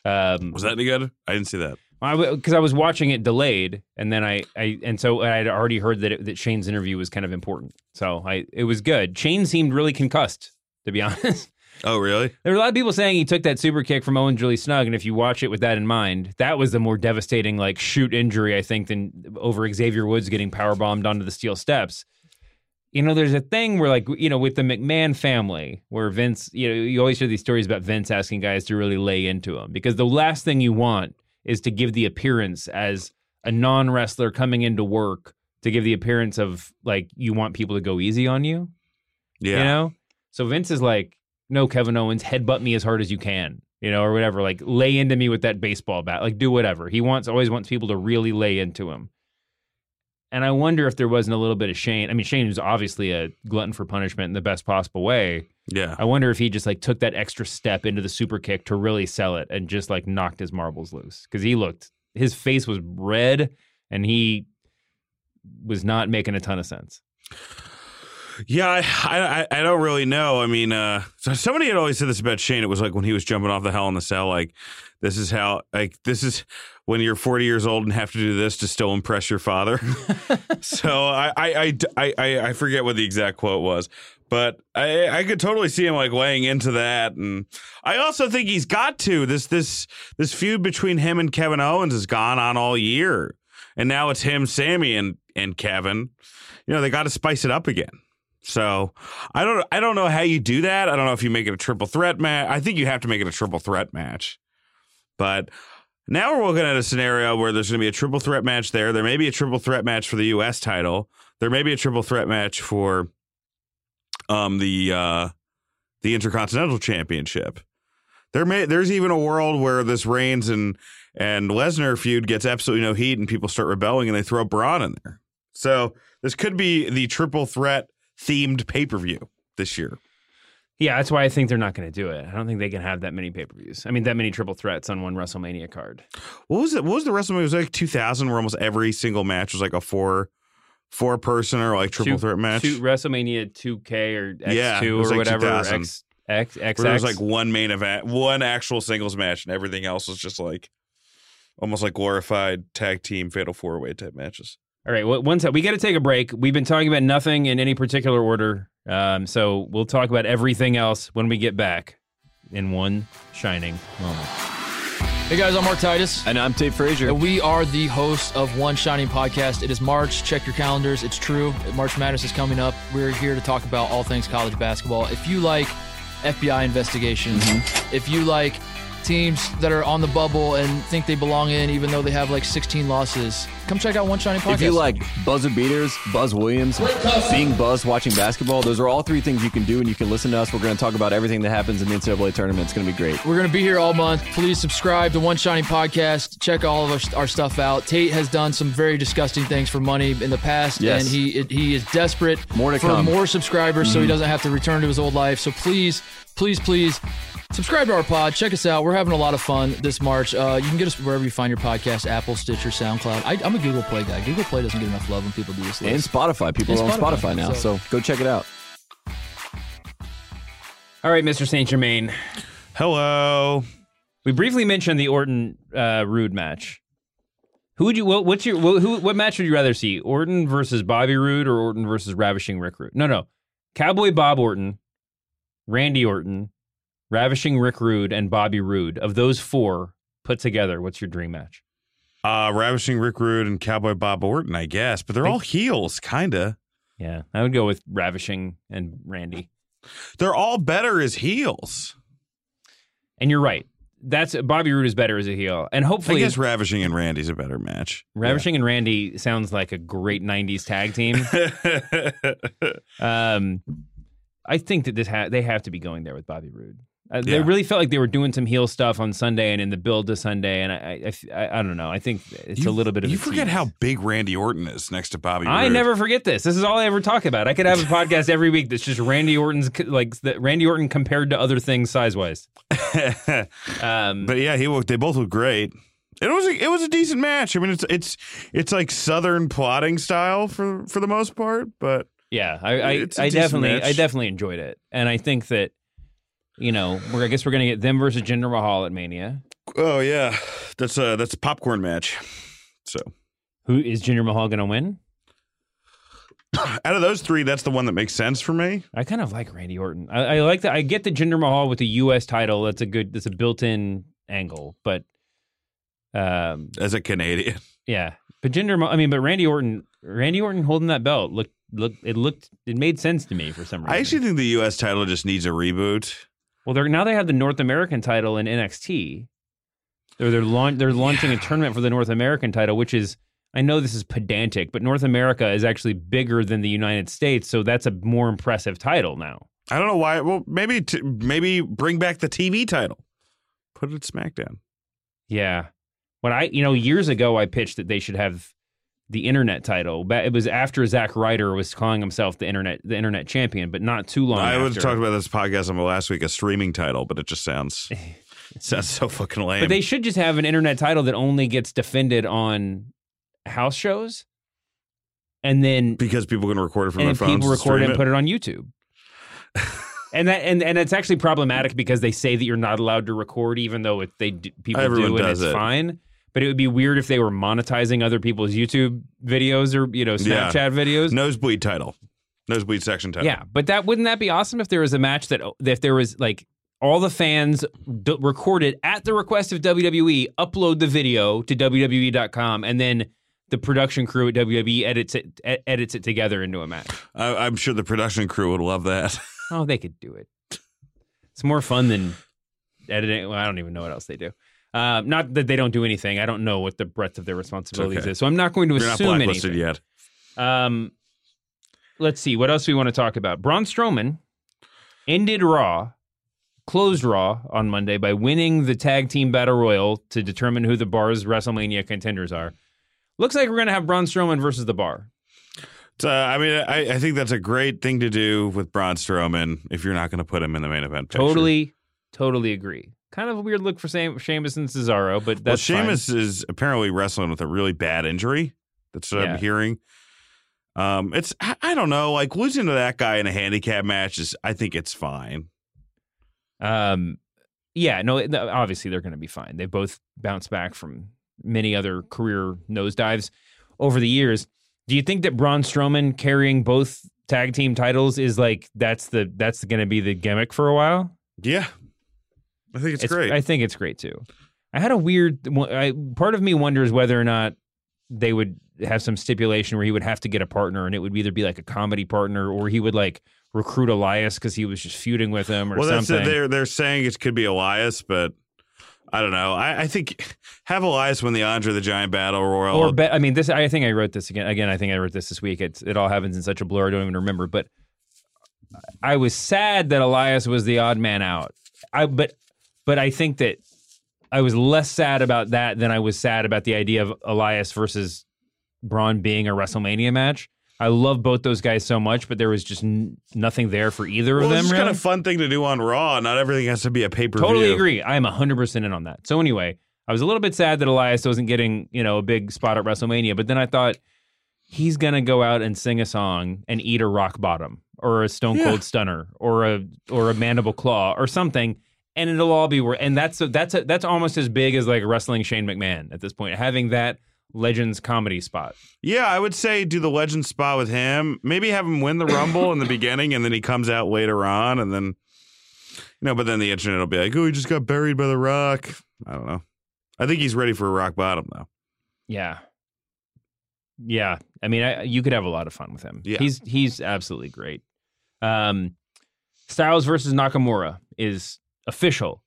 S1: Um,
S10: Was that any good? I didn't see that.
S1: Because I, was watching it delayed, and then I, I and so I had already heard that it, that Shane's interview was kind of important. So I, it was good. Shane seemed really concussed, to be honest.
S10: Oh, really?
S1: There were a lot of people saying he took that super kick from Owen really snug, and if you watch it with that in mind, that was the more devastating like shoot injury I think than over Xavier Woods getting power bombed onto the steel steps. You know, there's a thing where like you know with the McMahon family, where Vince, you know, you always hear these stories about Vince asking guys to really lay into him because the last thing you want is to give the appearance as a non wrestler coming into work to give the appearance of like you want people to go easy on you.
S10: Yeah.
S1: You know? So Vince is like, no, Kevin Owens, headbutt me as hard as you can, you know, or whatever. Like, lay into me with that baseball bat. Like, do whatever. He wants, always wants people to really lay into him. And I wonder if there wasn't a little bit of Shane. I mean, Shane was obviously a glutton for punishment in the best possible way.
S10: Yeah.
S1: I wonder if he just like took that extra step into the super kick to really sell it and just like knocked his marbles loose because he looked, his face was red and he was not making a ton of sense.
S10: Yeah, I, I I don't really know. I mean, uh, somebody had always said this about Shane. It was like when he was jumping off the Hell in the Cell. Like, this is how. Like, this is when you're 40 years old and have to do this to still impress your father. so I I, I I I forget what the exact quote was, but I I could totally see him like laying into that, and I also think he's got to. This this this feud between him and Kevin Owens has gone on all year, and now it's him, Sami, and and Kevin. You know, they got to spice it up again. So I don't I don't know how you do that. I don't know if you make it a triple threat match. I think you have to make it a triple threat match. But now we're looking at a scenario where there's going to be a triple threat match there. There may be a triple threat match for the U.S. title. There may be a triple threat match for um the uh the Intercontinental Championship. There may there's even a world where this Reigns and and Lesnar feud gets absolutely no heat and people start rebelling and they throw Braun in there. So this could be the triple threat themed pay per view this year.
S1: Yeah, that's why I think they're not going to do it. I don't think they can have that many pay per views. I mean, that many triple threats on one WrestleMania card.
S10: What was it? What was the WrestleMania? It was like 2000, where almost every single match was like a four four person or like triple
S1: Two-
S10: threat match.
S1: two, WrestleMania 2K or X2
S10: Yeah,
S1: or
S10: like
S1: whatever.
S10: 2000.
S1: X, X, X,
S10: where there was like one main event, one actual singles match, and everything else was just like almost like glorified tag team fatal four way type matches.
S1: All right, well, one sec. We got to take a break. We've been talking about nothing in any particular order. Um, so we'll talk about everything else when we get back in one shining moment.
S11: Hey guys, I'm Mark Titus.
S12: And I'm Tate Frazier.
S11: And we are the hosts of One Shining Podcast. It is March. Check your calendars. It's true. March Madness is coming up. We're here to talk about all things college basketball. If you like FBI investigations,
S12: Mm-hmm.
S11: if you like teams that are on the bubble and think they belong in, even though they have like 16 losses, come check out One Shiny Podcast.
S12: If you like buzzer beaters, Buzz Williams, being buzzed watching basketball, those are all three things you can do, and you can listen to us. We're going to talk about everything that happens in the NCAA tournament. It's going to be great.
S11: We're going to be here all month. Please subscribe to One Shiny Podcast. Check all of our, our stuff out. Tate has done some very disgusting things for money in the past,
S12: Yes.
S11: and he he is desperate
S12: More to
S11: for
S12: come.
S11: more subscribers so he
S12: Mhm.
S11: doesn't have to return to his old life. So please, please, please subscribe to our pod. Check us out. We're having a lot of fun this March. Uh, you can get us wherever you find your podcast Apple, Stitcher, SoundCloud. I, I'm a Google Play guy. Google Play doesn't get enough love when people do this.
S12: And. Spotify. People
S11: And
S12: are on Spotify now,
S11: So-
S12: so go check it out.
S1: All right, Mr. St. Germain.
S10: Hello.
S1: We briefly mentioned the Orton uh, Roode match. Who would you? What, what's your? What, who? What match would you rather see? Orton versus Bobby Roode or Orton versus Ravishing Rick Rude? No, no. Cowboy Bob Orton, Randy Orton, Ravishing Rick Rude, and Bobby Roode. Of those four put together, what's your dream match?
S10: Uh, Ravishing Rick Rude and Cowboy Bob Orton, I guess, but they're all heels, kinda.
S1: Yeah, I would go with Ravishing and Randy.
S10: They're all better as heels.
S1: And you're right. That's Bobby Roode is better as a heel, and hopefully, I
S10: guess Ravishing and Randy's a better match.
S1: Ravishing and Randy sounds like a great '90s tag team. um, I think that this ha- they have to be going there with Bobby Roode. Uh, They
S10: Yeah.
S1: really felt like they were doing some heel stuff on Sunday and in the build to Sunday, and I, I, I don't know. I think it's
S10: You-
S1: a little bit of
S10: You forget
S1: tease.
S10: how big Randy Orton is next to Bobby.
S1: I never forget this. This is all I ever talk about. I could have a podcast every week that's just Randy Orton's like the, Randy Orton compared to other things size wise. Um,
S10: but yeah, he looked. They both look great. It was a, it was a decent match. I mean, it's it's it's like Southern plotting style for for the most part, but
S1: Yeah, I I, I definitely
S10: match.
S1: I definitely enjoyed it, and I think that you know we're I guess we're gonna get them versus Jinder Mahal at Mania.
S10: oh yeah, that's a that's a popcorn match. So
S1: Who is Jinder Mahal gonna win?
S10: out of those three, that's the one that makes sense for me.
S1: I kind of like Randy Orton. I, I like that. I get the Jinder Mahal with the U.S. title. That's a good. That's a built-in angle, but um,
S10: As a Canadian,
S1: yeah. But Jinder, Mahal- I mean, but Randy Orton, Randy Orton holding that belt looked look. It looked. It made sense to me for some reason.
S10: I actually think the U.S. title just needs a reboot.
S1: Well, they're now they have the North American title in NXT. They're they're launch, they're launching a tournament for the North American title, which is I know this is pedantic, but North America is actually bigger than the United States, so that's a more impressive title now.
S10: I don't know why. Well, maybe t- maybe bring back the TV title, put it at SmackDown.
S1: Yeah. When I you know years ago I pitched that they should have the internet title. But it was after Zack Ryder was calling himself the internet the internet champion, but not too long.
S10: I have talked about this podcast on the last week a streaming title, but it just sounds it sounds so fucking lame.
S1: But they should just have an internet title that only gets defended on house shows, and then
S10: because people can record it from
S1: and
S10: their phones.
S1: people record it and put it on YouTube. and that and, and it's actually problematic because they say that you're not allowed to record, even though it, they people
S10: Everyone
S1: do and it's
S10: it.
S1: fine. But it would be weird if they were monetizing other people's YouTube videos or you know
S10: Yeah.
S1: Snapchat videos.
S10: Nosebleed title, nosebleed section title.
S1: Yeah, but that wouldn't that be awesome if there was a match that if there was like all the fans d- recorded at the request of WWE, upload the video to WWE.com, and then the production crew at WWE edits it edits it together into a match.
S10: I, I'm sure the production crew would love that.
S1: Oh, they could do it. It's more fun than editing. Well, I don't even know what else they do. Um, not that they don't do anything. I don't know what the breadth of their responsibilities
S10: okay.
S1: is, so I'm not going to
S10: You're not
S1: assume
S10: blacklisted
S1: anything.
S10: yet.
S1: Um, let's see. What else we want to talk about? Braun Strowman ended Raw, closed Raw on Monday by winning the tag team battle royal to determine who the bar's WrestleMania contenders are. Looks like we're going to have Braun Strowman versus the bar.
S10: So, I mean, I, I think that's a great thing to do with Braun Strowman if you're not going to put him in the main event. picture.
S1: Totally, totally agree. Kind of a weird look for Sam, Sheamus and Cesaro, but
S10: Well,
S1: that's fine.
S10: Sheamus is apparently wrestling with a really bad injury. That's what
S1: Yeah.
S10: I'm hearing. Um, it's I, I don't know, like losing to that guy in a handicap match is. I think it's fine.
S1: Um, yeah, no, obviously they're going to be fine. They both bounced back from many other career nosedives over the years. Do you think that Braun Strowman carrying both tag team titles is like that's the that's going to be the gimmick for a while?
S10: Yeah, I think it's, great.
S1: I think it's great too. I had a weird. I, part of me wonders whether or not they would have some stipulation where he would have to get a partner, and it would either be like a comedy partner or he would like recruit Elias because he was just feuding with him or
S10: well,
S1: something.
S10: it. They're they're saying it could be Elias, but I don't know. I, I think have Elias win the Andre the Giant Battle Royal.
S1: Or bet. I mean, this. I think I wrote this again. Again, I think I wrote this this week. It's it all happens in such a blur. I don't even remember. But I was sad that Elias was the odd man out. I but but I think that I was less sad about that than I was sad about the idea of Elias versus Braun being a WrestleMania match. I love both those guys so much, but there was just n- nothing there for either
S10: well,
S1: of them.
S10: it's
S1: really.
S10: kind of fun thing to do on Raw. Not everything has to be a pay per view.
S1: Totally agree. I am 100% in on that. So anyway, I was a little bit sad that Elias wasn't getting, you know, a big spot at WrestleMania, but then I thought he's going to go out and sing a song and eat a rock bottom or a stone
S10: Yeah.
S1: cold stunner or a or a mandible claw or something and it'll all be worth and that's a, that's a, that's almost as big as like wrestling Shane McMahon at this point having that Legends comedy spot.
S10: Yeah, I would say do the Legends spot with him. Maybe have him win the Rumble in the beginning, and then he comes out later on, and then you know. But then the internet will be like, "Oh, he just got buried by the Rock." I don't know. I think he's ready for a rock bottom though.
S1: Yeah. Yeah. I mean, I, you could have a lot of fun with him.
S10: Yeah.
S1: He's he's absolutely great. Um, Styles versus Nakamura is official.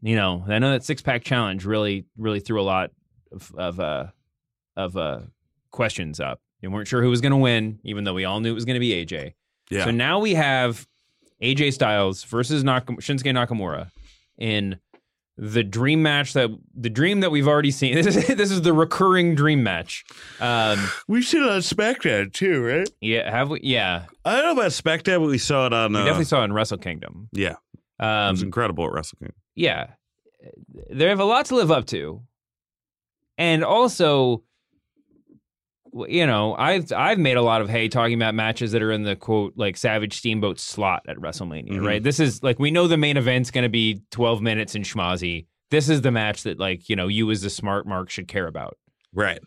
S1: You know, I know that six pack challenge really really threw a lot of of uh of uh questions up. You weren't sure who was going to win, even though we all knew it was going to be AJ.
S10: Yeah.
S1: So now we have AJ Styles versus Nakam- Shinsuke Nakamura in the dream match that the dream that we've already seen. This is this is the recurring dream match. Um,
S10: We've seen it on SmackDown too, right?
S1: yeah, have we? Yeah,
S10: I don't know about SmackDown, but we saw it on.
S1: we
S10: Uh,
S1: definitely saw it in Wrestle Kingdom.
S10: yeah,
S1: Um,
S10: incredible at Wrestle Kingdom.
S1: yeah, they have a lot to live up to, and also, you know, I've I've made a lot of hay talking about matches that are in the quote like Savage Steamboat slot at WrestleMania.
S10: Mhm.
S1: Right? This is like we know the main event's going to be twelve minutes and schmozzy. This is the match that like you know you as the smart mark should care about.
S10: Right.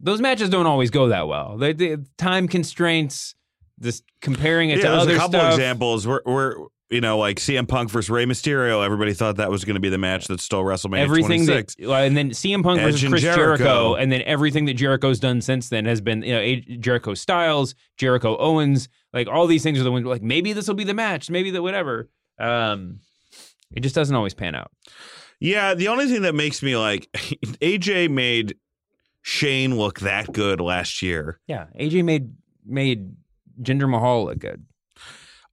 S1: Those matches don't always go that well. They, they time constraints. This comparing it
S10: yeah,
S1: to
S10: there's
S1: other
S10: a couple
S1: stuff.
S10: examples where, where you know, like CM Punk versus Rey Mysterio. Everybody thought that was going to be the match that stole WrestleMania
S1: everything
S10: 26.
S1: that, and then CM Punk
S10: Edge
S1: versus Chris
S10: Jericho.
S1: Jericho. and then everything that Jericho's done since then has been, you know, A- Jericho Styles, Jericho Owens, like all these things are the ones like maybe this will be the match, maybe the whatever. Um, it just doesn't always pan out.
S10: Yeah, the only thing that makes me like AJ made Shane look that good last year.
S1: Yeah, AJ made made Jinder Mahal look good.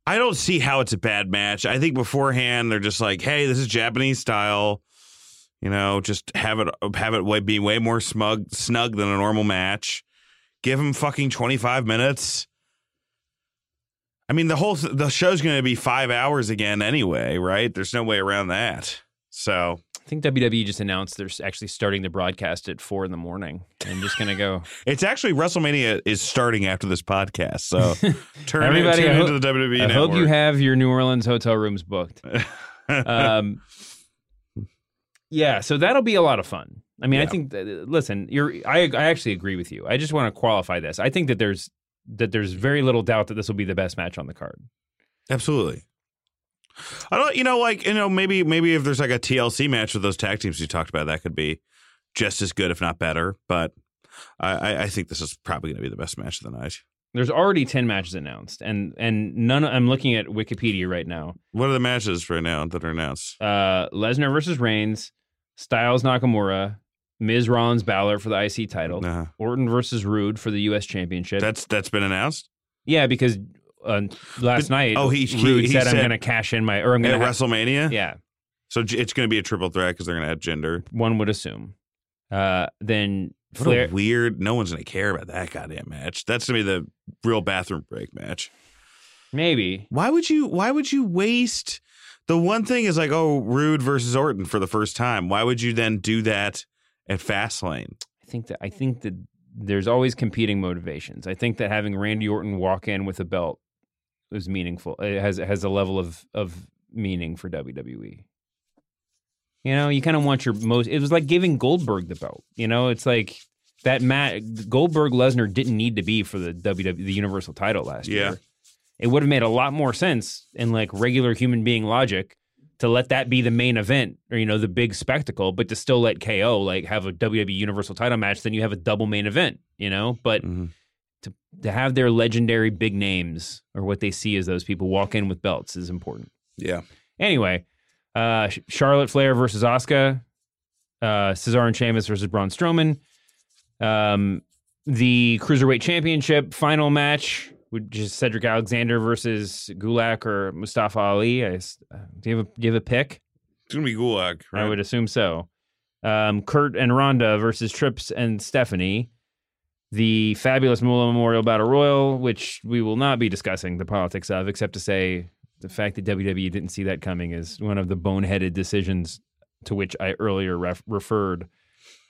S10: I don't see how it's a bad match. I think beforehand they're just like, "Hey, this is Japanese style." You know, just have it have it be way more smug snug than a normal match. Give him fucking 25 minutes. I mean, the whole the show's going to be 5 hours again anyway, right? There's no way around that. So,
S1: I think WWE just announced they're actually starting the broadcast at four in the morning I'm just gonna go.
S10: It's actually WrestleMania is starting after this podcast, so turn,
S1: Everybody,
S10: tune
S1: I
S10: into
S1: hope-
S10: the WWE
S1: I
S10: network.
S1: hope you have your New Orleans hotel rooms booked. um, yeah, so that'll be a lot of fun. I mean, I think. That, listen, you're. I I actually agree with you. I just want to qualify this. I think that there's that there's very little doubt that this will be the best match on the card.
S10: Absolutely. I don't, you know, like you know, maybe maybe if there's like a TLC match with those tag teams you talked about, that could be just as good, if not better. But I, I, think this is probably going to be the best match of the night.
S1: There's already ten matches announced, and and none. I'm looking at Wikipedia right now.
S10: What are the matches right now that are announced?
S1: Uh, Lesnar versus Reigns, Styles Nakamura, Miz Rollins Balor for the IC title,
S10: Uh-huh.
S1: Orton versus Roode for the U.S. Championship.
S10: That's that's been announced
S1: yeah, because uh, last
S10: But-
S1: night,
S10: oh, he- he-
S1: Roode
S10: he
S1: said, "I'm going to cash in my," or I'm going to
S10: WrestleMania.
S1: Yeah,
S10: So it's going to be a triple threat because they're going to add Jinder.
S1: one would assume. Uh, then
S10: What
S1: Flair.
S10: a weird. No one's going to care about that goddamn match. That's going to be the real bathroom break match.
S1: Maybe
S10: Why would you? Why would you waste? The one thing is like, oh, Roode versus Orton for the first time. Why would you then do that at Fastlane?
S1: I think that I think that there's always competing motivations. I think that having Randy Orton walk in with a belt is meaningful. It has has a level of of meaning for WWE. You know, you kind of want your most. It was like giving Goldberg the belt. You know, it's like that. Matt Goldberg Lesnar didn't need to be for the WWE the Universal title last
S10: Yeah.
S1: year. It would have made a lot more sense in like regular human being logic to let that be the main event or you know the big spectacle, but to still let KO like have a WWE Universal title match, then you have a double main event. You know, but
S10: Mhm.
S1: To to have their legendary big names or what they see as those people walk in with belts is important.
S10: Yeah.
S1: Anyway, uh, Charlotte Flair versus Asuka, uh, Cesaro and Sheamus versus Braun Strowman, um, the Cruiserweight Championship final match, which is Cedric Alexander versus Gulak or Mustafa Ali. I, uh, do you have a, do you have a pick?
S10: It's going to be Gulak. right?
S1: I would assume so. Um, Kurt and Ronda versus Trips and Stephanie. The fabulous Moolah Memorial Battle Royal, which we will not be discussing the politics of, except to say the fact that WWE didn't see that coming is one of the boneheaded decisions to which I earlier ref- referred.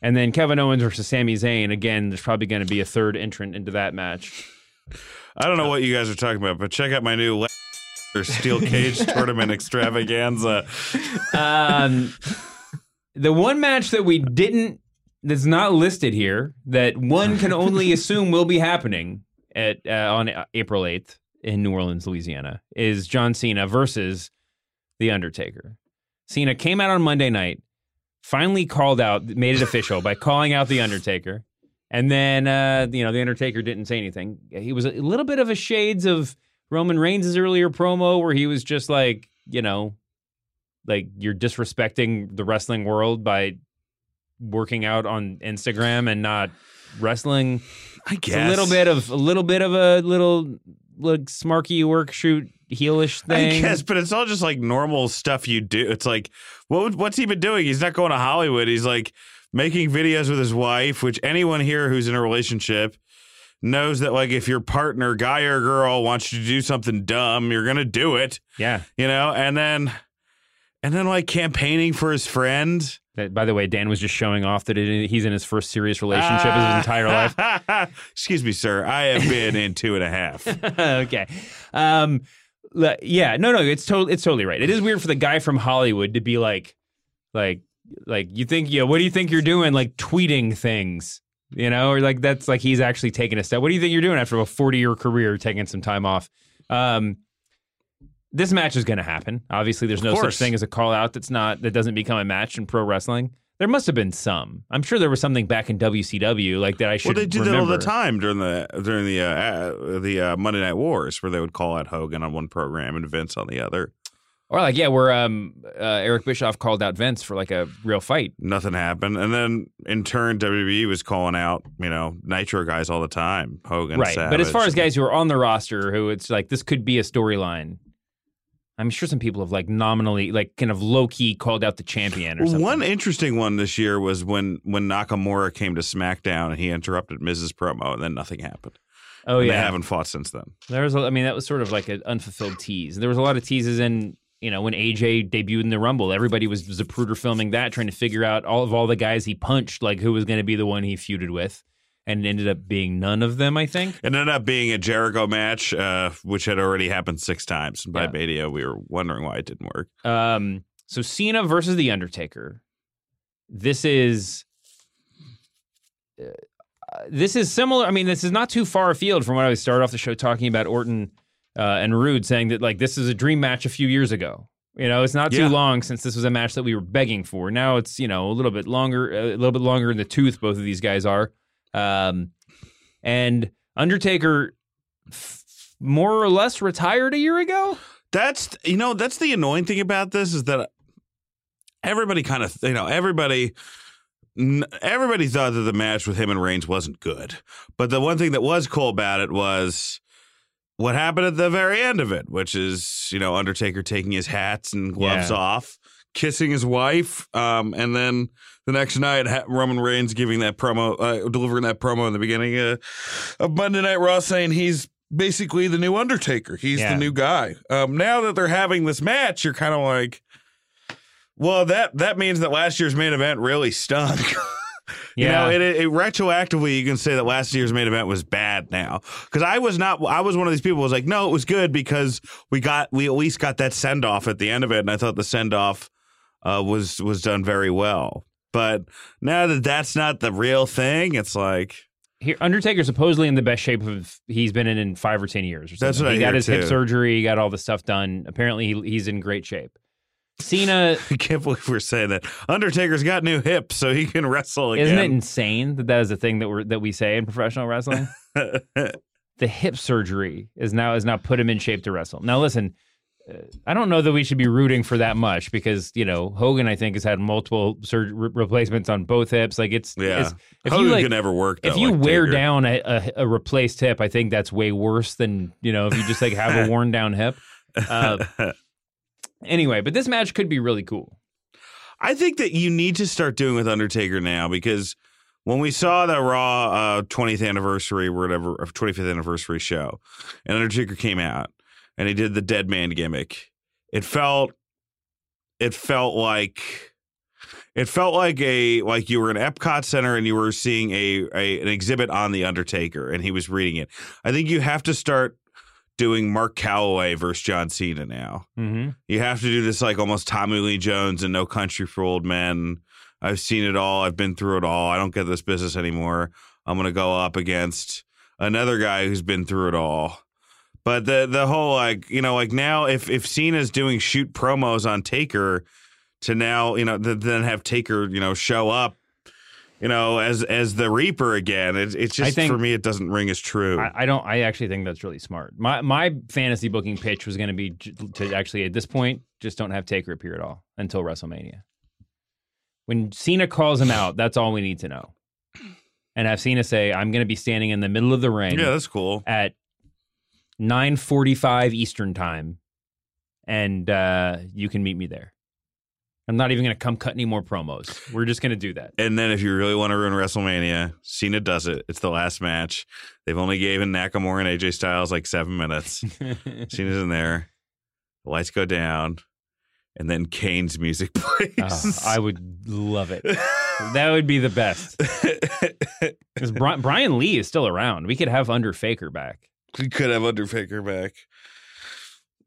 S1: And then Kevin Owens versus Sami Zayn. Again, there's probably going to be a third entrant into that match.
S10: I don't know what you guys are talking about, but check out my new steel cage tournament extravaganza.
S1: Um, the one match that we didn't, that's not listed here, that one can only assume will be happening at uh, on April eighth in New Orleans, Louisiana, is John Cena versus The Undertaker. Cena came out on Monday night, finally called out, made it official by calling out the Undertaker, and then uh, you know the Undertaker didn't say anything. He was a little bit of a shades of Roman Reigns' earlier promo where he was just like, you know, like you're disrespecting the wrestling world by working out on Instagram and not wrestling.
S10: I
S1: It's
S10: guess
S1: a little bit of a little bit of a little like smarky work shoot heelish thing.
S10: I guess, but it's all just like normal stuff you do. It's like, what what's he been doing? He's not going to Hollywood. He's like making videos with his wife, which anyone here who's in a relationship knows that like if your partner, guy or girl, wants you to do something dumb, you're gonna do it.
S1: Yeah.
S10: You know, and then and then like campaigning for his friend.
S1: That, by the way, Dan was just showing off that it, he's in his first serious relationship of his entire life.
S10: Excuse me, sir. I have been in two and a half.
S1: okay. Um, yeah, no, no, it's totally, it's totally right. It is weird for the guy from Hollywood to be like, like, like you think, yeah, what do you think you're doing? Like tweeting things, you know, or like that's like he's actually taking a step. What do you think you're doing after a 40 year career, taking some time off? Um, this match is going to happen. Obviously, there's
S10: Of
S1: no
S10: course.
S1: such thing as a call out that's not that doesn't become a match in pro wrestling. There must have been some. I'm sure there was something back in WCW like that. I should.
S10: Well, they did that all the time during the during the uh, uh, the uh, Monday Night Wars, where they would call out Hogan on one program and Vince on the other.
S1: Or like, yeah, where um, uh, Eric Bischoff called out Vince for like a real fight.
S10: Nothing happened, and then in turn, WWE was calling out you know Nitro guys all the time. Hogan,
S1: right. But as far as guys who are on the roster, who it's like this could be a storyline. I'm sure some people have like nominally, like kind of low key called out the champion or something.
S10: One interesting one this year was when when Nakamura came to SmackDown and he interrupted Miz's promo, and then nothing happened.
S1: oh
S10: And
S1: yeah,
S10: they haven't fought since then.
S1: there was. A, I mean, that was sort of like an unfulfilled tease. There was a lot of teases in. You know, when AJ debuted in the Rumble, everybody was Zapruder filming that, trying to figure out all of all the guys he punched, like who was going to be the one he feuded with, and it ended up being none of them. I think.
S10: It ended up being a Jericho match, uh, which had already happened six times. By
S1: Yeah.
S10: Mania, we were wondering why it didn't work.
S1: Um, so Cena versus The Undertaker. This is uh, this is similar. I mean, this is not too far afield from what I would start off the show talking about Orton uh, and Roode, saying that like this is a dream match a few years ago. You know, it's not too
S10: Yeah.
S1: long since this was a match that we were begging for. Now it's you know a little bit longer, a little bit longer in the tooth. Both of these guys are, um, and Undertaker f- more or less retired a year ago.
S10: That's you know that's the annoying thing about this is that everybody kind of you know everybody everybody thought that the match with him and Reigns wasn't good, but the one thing that was cool about it was what happened at the very end of it, which is you know Undertaker taking his hats and gloves
S1: Yeah.
S10: off, kissing his wife, um, and then the next night ha- Roman Reigns giving that promo, uh, delivering that promo in the beginning uh, of Monday Night Raw, saying he's basically the new Undertaker. He's
S1: Yeah.
S10: the new guy. Um, now that they're having this match, you're kind of like, well, that that means that last year's main event really stunk. You know,
S1: Yeah.
S10: it, it, retroactively, you can say that last year's main event was bad now. Because I was not, I was one of these people who was like, no, it was good because we got, we at least got that send off at the end of it, and I thought the send off uh, was was done very well. But now that that's not the real thing, it's like
S1: Here, Undertaker supposedly in the best shape of he's been in in five or ten years. Or something.
S10: That's what
S1: he
S10: I
S1: got his hip surgery. He got all the stuff done. Apparently, he, he's in great shape. Cena,
S10: I can't believe we're saying that Undertaker's got new hips, so he can wrestle again.
S1: isn't it insane that that is a thing that we that we say in professional wrestling? the hip surgery is now is now put him in shape to wrestle. Now, listen. I don't know that we should be rooting for that much because you know Hogan. I think has had multiple sur- re- replacements on both hips. Like it's
S10: yeah,
S1: it's, if
S10: Hogan
S1: you like
S10: could never work.
S1: if you
S10: like
S1: wear
S10: Taker.
S1: down a, a, a replaced hip, I think that's way worse than you know if you just like have a worn down hip. Uh, anyway, but this match could be really cool.
S10: I think that you need to start doing with Undertaker now because when we saw the Raw uh, 20th anniversary or whatever, or 25th anniversary show, and Undertaker came out and he did the dead man gimmick, it felt, it felt like, it felt like a like you were in Epcot Center and you were seeing a, a an exhibit on the Undertaker and he was reading it. I think you have to start doing Mark Calaway versus John Cena now.
S1: Mm-hmm.
S10: You have to do this like almost Tommy Lee Jones and No Country for Old Men. I've seen it all. I've been through it all. I don't get this business anymore. I'm gonna go up against another guy who's been through it all. But the the whole like you know like now if if Cena's doing shoot promos on Taker, to now, you know, th- then have Taker, you know, show up, you know, as as the Reaper again. It, it's just
S1: think-
S10: for me, it doesn't ring as true.
S1: I, I don't. I actually think that's really smart. My my fantasy booking pitch was going to be to actually at this point just don't have Taker appear at all until WrestleMania. When Cena calls him out, that's all we need to know. And I've seen Cena say, "I'm going to be standing in the middle of the ring
S10: yeah, that's cool.
S1: at 9:45 Eastern time, and uh, you can meet me there." I'm not even going to come cut any more promos. We're just going to do that.
S10: And then if you really want to ruin WrestleMania, Cena does it. It's the last match. They've only given Nakamura and AJ Styles like seven minutes. Cena's in there. The lights go down, and then Kane's music plays.
S1: Oh, I would love it. That would be the best. Because Brian Lee is still around. We could have Under Faker back.
S10: We could have Undertaker back.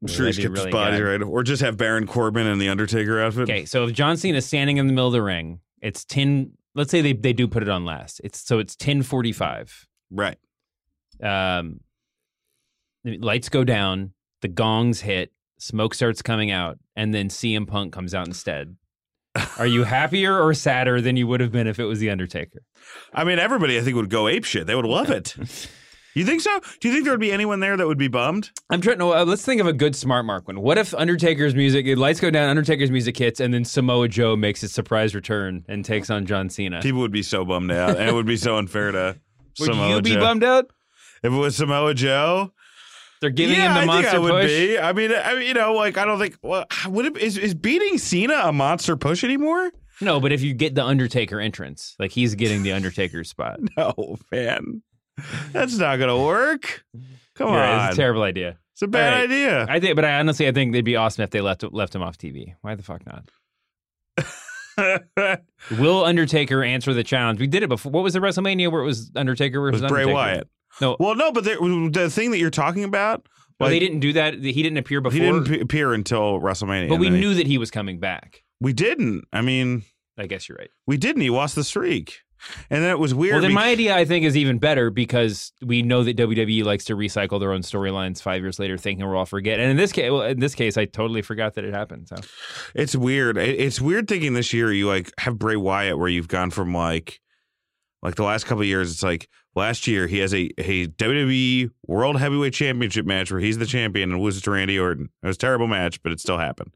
S10: I'm sure he's
S1: that'd
S10: kept
S1: be
S10: his body
S1: good.
S10: right. Or just have Baron Corbin in the Undertaker outfit.
S1: Okay, so if John Cena is standing in the middle of the ring, it's 10. Let's say they, they do put it on last. It's So it's 1045.
S10: Right.
S1: Um, lights go down, the gongs hit, smoke starts coming out, and then CM Punk comes out instead. Are you happier or sadder than you would have been if it was The Undertaker?
S10: I mean, everybody I think would go ape shit. They would love it. you think so? Do you think there would be anyone there that would be bummed?
S1: I'm trying to. Uh, let's think of a good smart mark one. What if Undertaker's music, lights go down, Undertaker's music hits, and then Samoa Joe makes his surprise return and takes on John Cena?
S10: People would be so bummed out, and it would be so unfair to
S1: Would
S10: Samoa
S1: you be
S10: Joe.
S1: bummed out?
S10: if it was Samoa Joe?
S1: They're giving
S10: yeah,
S1: him the
S10: I
S1: monster
S10: think I would
S1: push.
S10: be. I mean, I mean, you know, like I don't think. Well, would it is is beating Cena a monster push anymore?
S1: No, but if you get the Undertaker entrance, like he's getting the Undertaker spot.
S10: No, man, that's not gonna work. Come
S1: You're
S10: on,
S1: it's a terrible idea.
S10: It's a bad
S1: All right.
S10: idea.
S1: I think, but I honestly, I think they'd be awesome if they left left him off TV. Why the fuck not? Will Undertaker answer the challenge? We did it before. What was the WrestleMania where it was Undertaker
S10: It
S1: versus
S10: was Bray
S1: Undertaker?
S10: Wyatt.
S1: No,
S10: Well, no, but there, the thing that you're talking about,
S1: well, they didn't do that. He didn't appear before.
S10: he didn't appear until WrestleMania.
S1: but we
S10: then he-
S1: knew that he was coming back.
S10: we didn't. I mean,
S1: I guess you're right.
S10: we didn't. He lost the streak, and then it was weird.
S1: Well, then my idea I think is even better because we know that WWE likes to recycle their own storylines five years later, thinking we'll all forget. And in this case, well, in this case, I totally forgot that it happened. So
S10: It's weird. It's weird thinking this year you like have Bray Wyatt where you've gone from like like the last couple of years. It's like last year he has a a WWE World Heavyweight Championship match where he's the champion and loses to Randy Orton. It was a terrible match, but it still happened.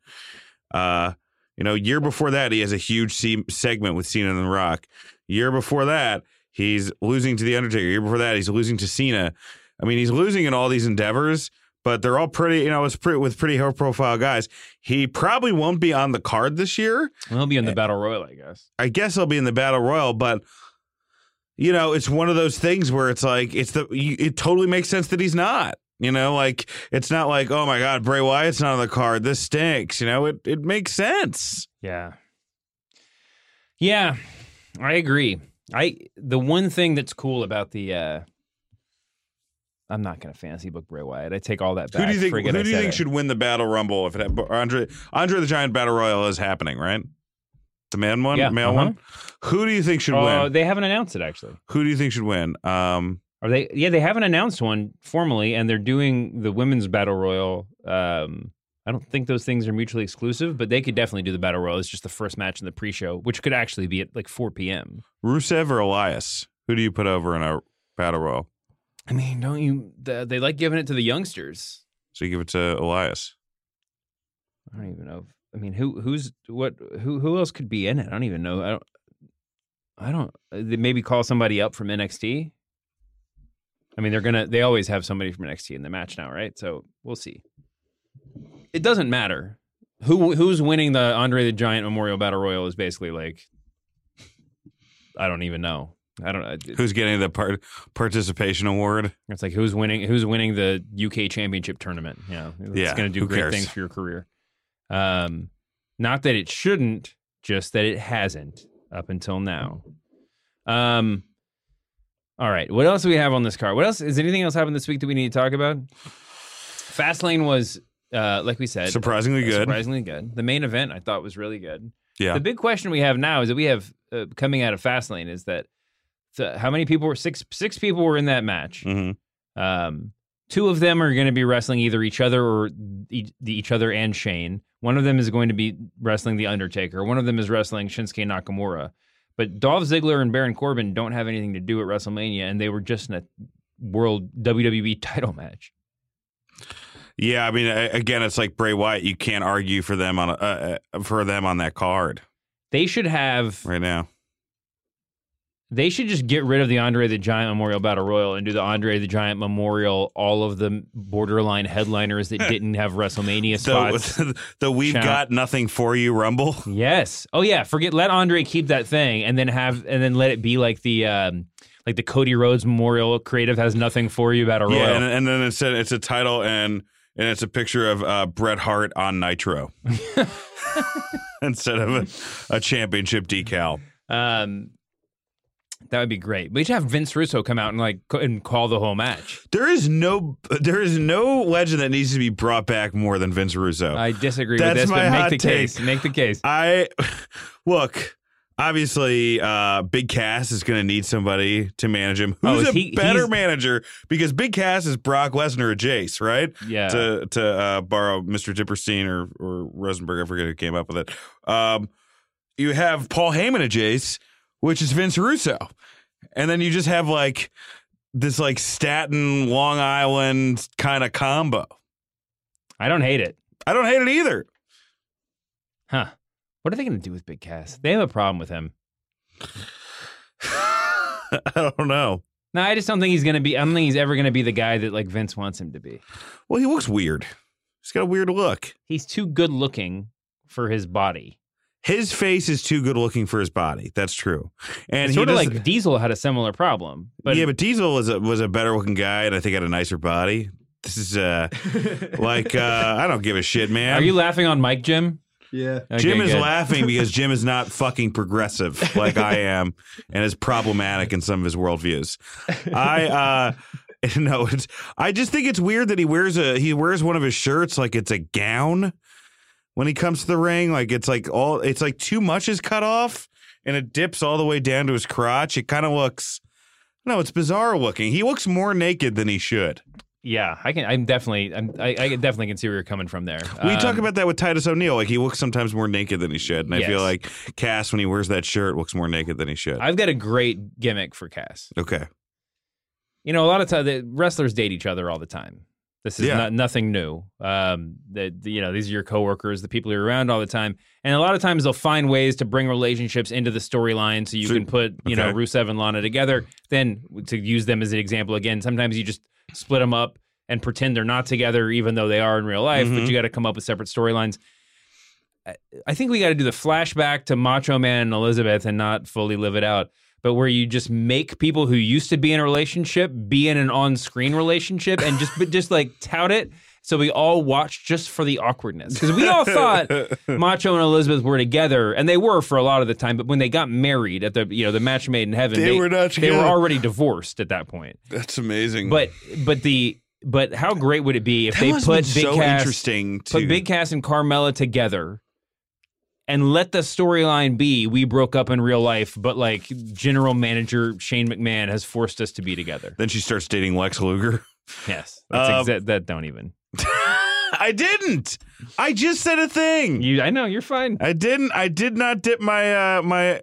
S10: Uh, you know, year before that he has a huge se- segment with Cena and The Rock. Year before that he's losing to the Undertaker. Year before that he's losing to Cena. I mean, he's losing in all these endeavors. But they're all pretty, you know, it's pretty with pretty high profile guys. He probably won't be on the card this year.
S1: he'll be in the Battle Royal, I guess.
S10: I guess he'll be in the battle royal, but you know, it's one of those things where it's like it's the it totally makes sense that he's not. You know, like it's not like oh my god, Bray Wyatt's not on the card. This stinks. You know, it it makes sense.
S1: Yeah. Yeah, I agree. I the one thing that's cool about the uh I'm not going to fantasy book Bray Wyatt. I take all that back.
S10: who do you think?
S1: Forget
S10: who do you think
S1: it.
S10: should win the battle rumble if it had, Andre Andre the Giant battle royal is happening, right? The man one,
S1: Yeah,
S10: male
S1: uh-huh.
S10: one. Who do you think should
S1: Oh,
S10: win?
S1: they haven't announced it actually.
S10: Who do you think should win? Um,
S1: Are they? Yeah, they haven't announced one formally, and they're doing the women's battle royal. Um, I don't think those things are mutually exclusive, but they could definitely do the battle royal. It's just the first match in the pre-show, which could actually be at like 4 p.m.
S10: Rusev or Elias? Who do you put over in a battle royal?
S1: I mean, don't you? The, they like giving it to the youngsters.
S10: So you give it to Elias.
S1: I don't even know. I mean, who who's what? Who who else could be in it? I don't even know. I don't. I don't. They maybe call somebody up from NXT. I mean, they're gonna. They always have somebody from NXT in the match now, right? So we'll see. It doesn't matter who who's winning the Andre the Giant Memorial Battle Royal is basically like. I don't even know. I don't. it-
S10: Who's getting the part participation award?
S1: It's like who's winning who's winning the UK Championship tournament. You know, it's
S10: Yeah,
S1: going to do great
S10: cares?
S1: things for your career. Um, not that it shouldn't, just that it hasn't up until now. Um, all right, what else do we have on this card? What else is anything else happened this week that we need to talk about? Fastlane was, uh, like we said,
S10: Surprisingly good.
S1: Surprisingly good. The main event I thought was really good.
S10: Yeah.
S1: The big question we have now is that we have uh, coming out of Fastlane is that the, how many people were six six people were in that match.
S10: Mhm.
S1: Um, two of them are going to be wrestling either each other or e- the each other and Shane. One of them is going to be wrestling the Undertaker. One of them is wrestling Shinsuke Nakamura. But Dolph Ziggler and Baron Corbin don't have anything to do at WrestleMania, and they were just in a World WWE title match.
S10: Yeah, I mean, again, it's like Bray Wyatt. You can't argue for them on a, uh, uh, for them on that card
S1: They should have.
S10: right now.
S1: They should just get rid of the Andre the Giant Memorial Battle Royal and do the Andre the Giant Memorial. All of the borderline headliners that didn't have WrestleMania spots.
S10: The, the we've
S1: Shout.
S10: got nothing for you Rumble.
S1: Yes. Oh yeah. Forget. Let Andre keep that thing, and then have, and then let it be like the, um, like the Cody Rhodes Memorial. Creative has nothing for you about a
S10: Yeah, and, and then it's a, it's a title and and it's a picture of uh, Bret Hart on Nitro instead of a, a championship decal.
S1: um, that would be great. We should have Vince Russo come out and like co- and call the whole match.
S10: There is no there is no legend that needs to be brought back more than Vince Russo.
S1: I disagree
S10: That's
S1: with this,
S10: my
S1: but make
S10: hot
S1: the
S10: take.
S1: case. Make the case.
S10: I look. Obviously, uh, Big Cass is going to need somebody to manage him.
S1: Oh,
S10: Who's
S1: is
S10: a
S1: he-
S10: better manager? Because Big Cass is Brock Lesnar or Jace, right?
S1: Yeah.
S10: To to uh, borrow Mr. Dipperstein or or Rosenberg, I forget who came up with it. Um, you have Paul Heyman of Jace, which is Vince Russo, and then you just have like this like Staten Long Island kind of combo.
S1: I don't hate it.
S10: I don't hate it either.
S1: Huh. What are they going to do with Big Cass? They have a problem with him.
S10: I don't know.
S1: No, I just don't think he's going to be. I don't think he's ever going to be the guy that like Vince wants him to be.
S10: Well, he looks weird. He's got a weird look.
S1: He's too good looking for his body.
S10: His face is too good looking for his body. That's true. And
S1: It's
S10: he
S1: sort of like Diesel had a similar problem, but
S10: yeah, but Diesel was a was a better looking guy, and I think had a nicer body. This is uh like uh I don't give a shit, man.
S1: are you laughing on Mike Jim?
S8: Yeah.
S1: Okay,
S10: Jim is
S1: good.
S10: laughing because Jim is not fucking progressive like I am, and is problematic in some of his worldviews. I uh no, it's I just think it's weird that he wears a he wears one of his shirts like it's a gown when he comes to the ring. Like it's like all it's like too much is cut off and it dips all the way down to his crotch. It kind of looks no, it's bizarre looking. He looks more naked than he should.
S1: Yeah, I can. I'm definitely. I'm, I, I definitely can see where you're coming from there.
S10: We talk
S1: Um,
S10: about that with Titus O'Neil. Like he looks sometimes more naked than he should, and I feel like Cass, when he wears that shirt, looks more naked than he should.
S1: I've got a great gimmick for Cass.
S10: okay,
S1: You know, a lot of times the wrestlers date each other all the time. This is
S10: Yeah.
S1: not, nothing new. Um, that you know, these are your coworkers, the people you're around all the time, and a lot of times they'll find ways to bring relationships into the storyline, so you
S10: So-
S1: can put you know. Rusev and Lana together. Then to use them as an example again, sometimes you just split them up and pretend they're not together, even though they are in real life. But
S10: Mhm.
S1: you got to come up with separate storylines. I- I think we got to do the flashback to Macho Man and Elizabeth and not fully live it out, but where you just make people who used to be in a relationship be in an on-screen relationship and just but just like tout it. So we all watched just for the awkwardness because we all thought Macho and Elizabeth were together, and they were for a lot of the time. But when they got married at the you know the match made in heaven,
S10: They were not together.
S1: They were already divorced at that point.
S10: that's amazing.
S1: But but the but how great would it be if
S10: that
S1: they put Big
S10: so
S1: Cass
S10: interesting. To,
S1: put Big Cass and Carmella together and let the storyline be we broke up in real life, but like general manager Shane McMahon has forced us to be together.
S10: then she starts dating Lex Luger.
S1: Yes. That's
S10: Um,
S1: exa- that don't even.
S10: I didn't. I just said a thing.
S1: You I know, you're fine.
S10: I didn't. I did not dip my uh, my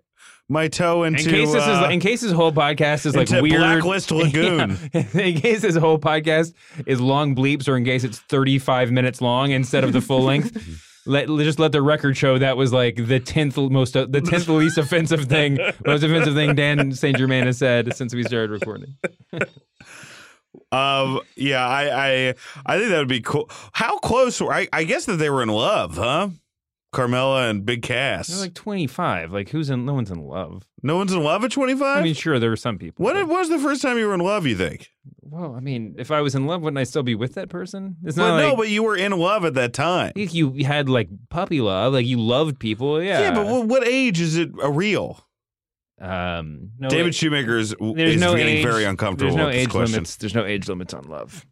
S10: my toe into.
S1: In case this
S10: uh,
S1: is in case this whole podcast is like weird
S10: Blacklist Lagoon.
S1: Yeah. in case this whole podcast is long bleeps or in case it's 35 minutes long instead of the full length. Let, just let the record show that was like the tenth most the tenth least offensive thing most offensive thing Dan St. Germain has said since we started recording.
S10: Um. Yeah. I. I. I think that would be cool. How close? Were, I. I guess that they were in love, huh? Carmella and Big Cass.
S1: They're like 25. Like who's in? No one's in love.
S10: no one's in love at 25.
S1: I mean, sure, there were some people.
S10: what,
S1: but-
S10: was the first time you were in love? You think?
S1: well, I mean, if I was in love, wouldn't I still be with that person? It's not
S10: Well,
S1: like
S10: no, but you were in love at that time.
S1: you had like puppy love, like you loved people. Yeah.
S10: Yeah, but what, what age is it a real?
S1: Um, no,
S10: David
S1: it-
S10: Shoemaker is,
S1: there's
S10: is
S1: no
S10: getting
S1: age,
S10: very uncomfortable
S1: There's no
S10: with this
S1: age
S10: question.
S1: limits. There's no age limits on love.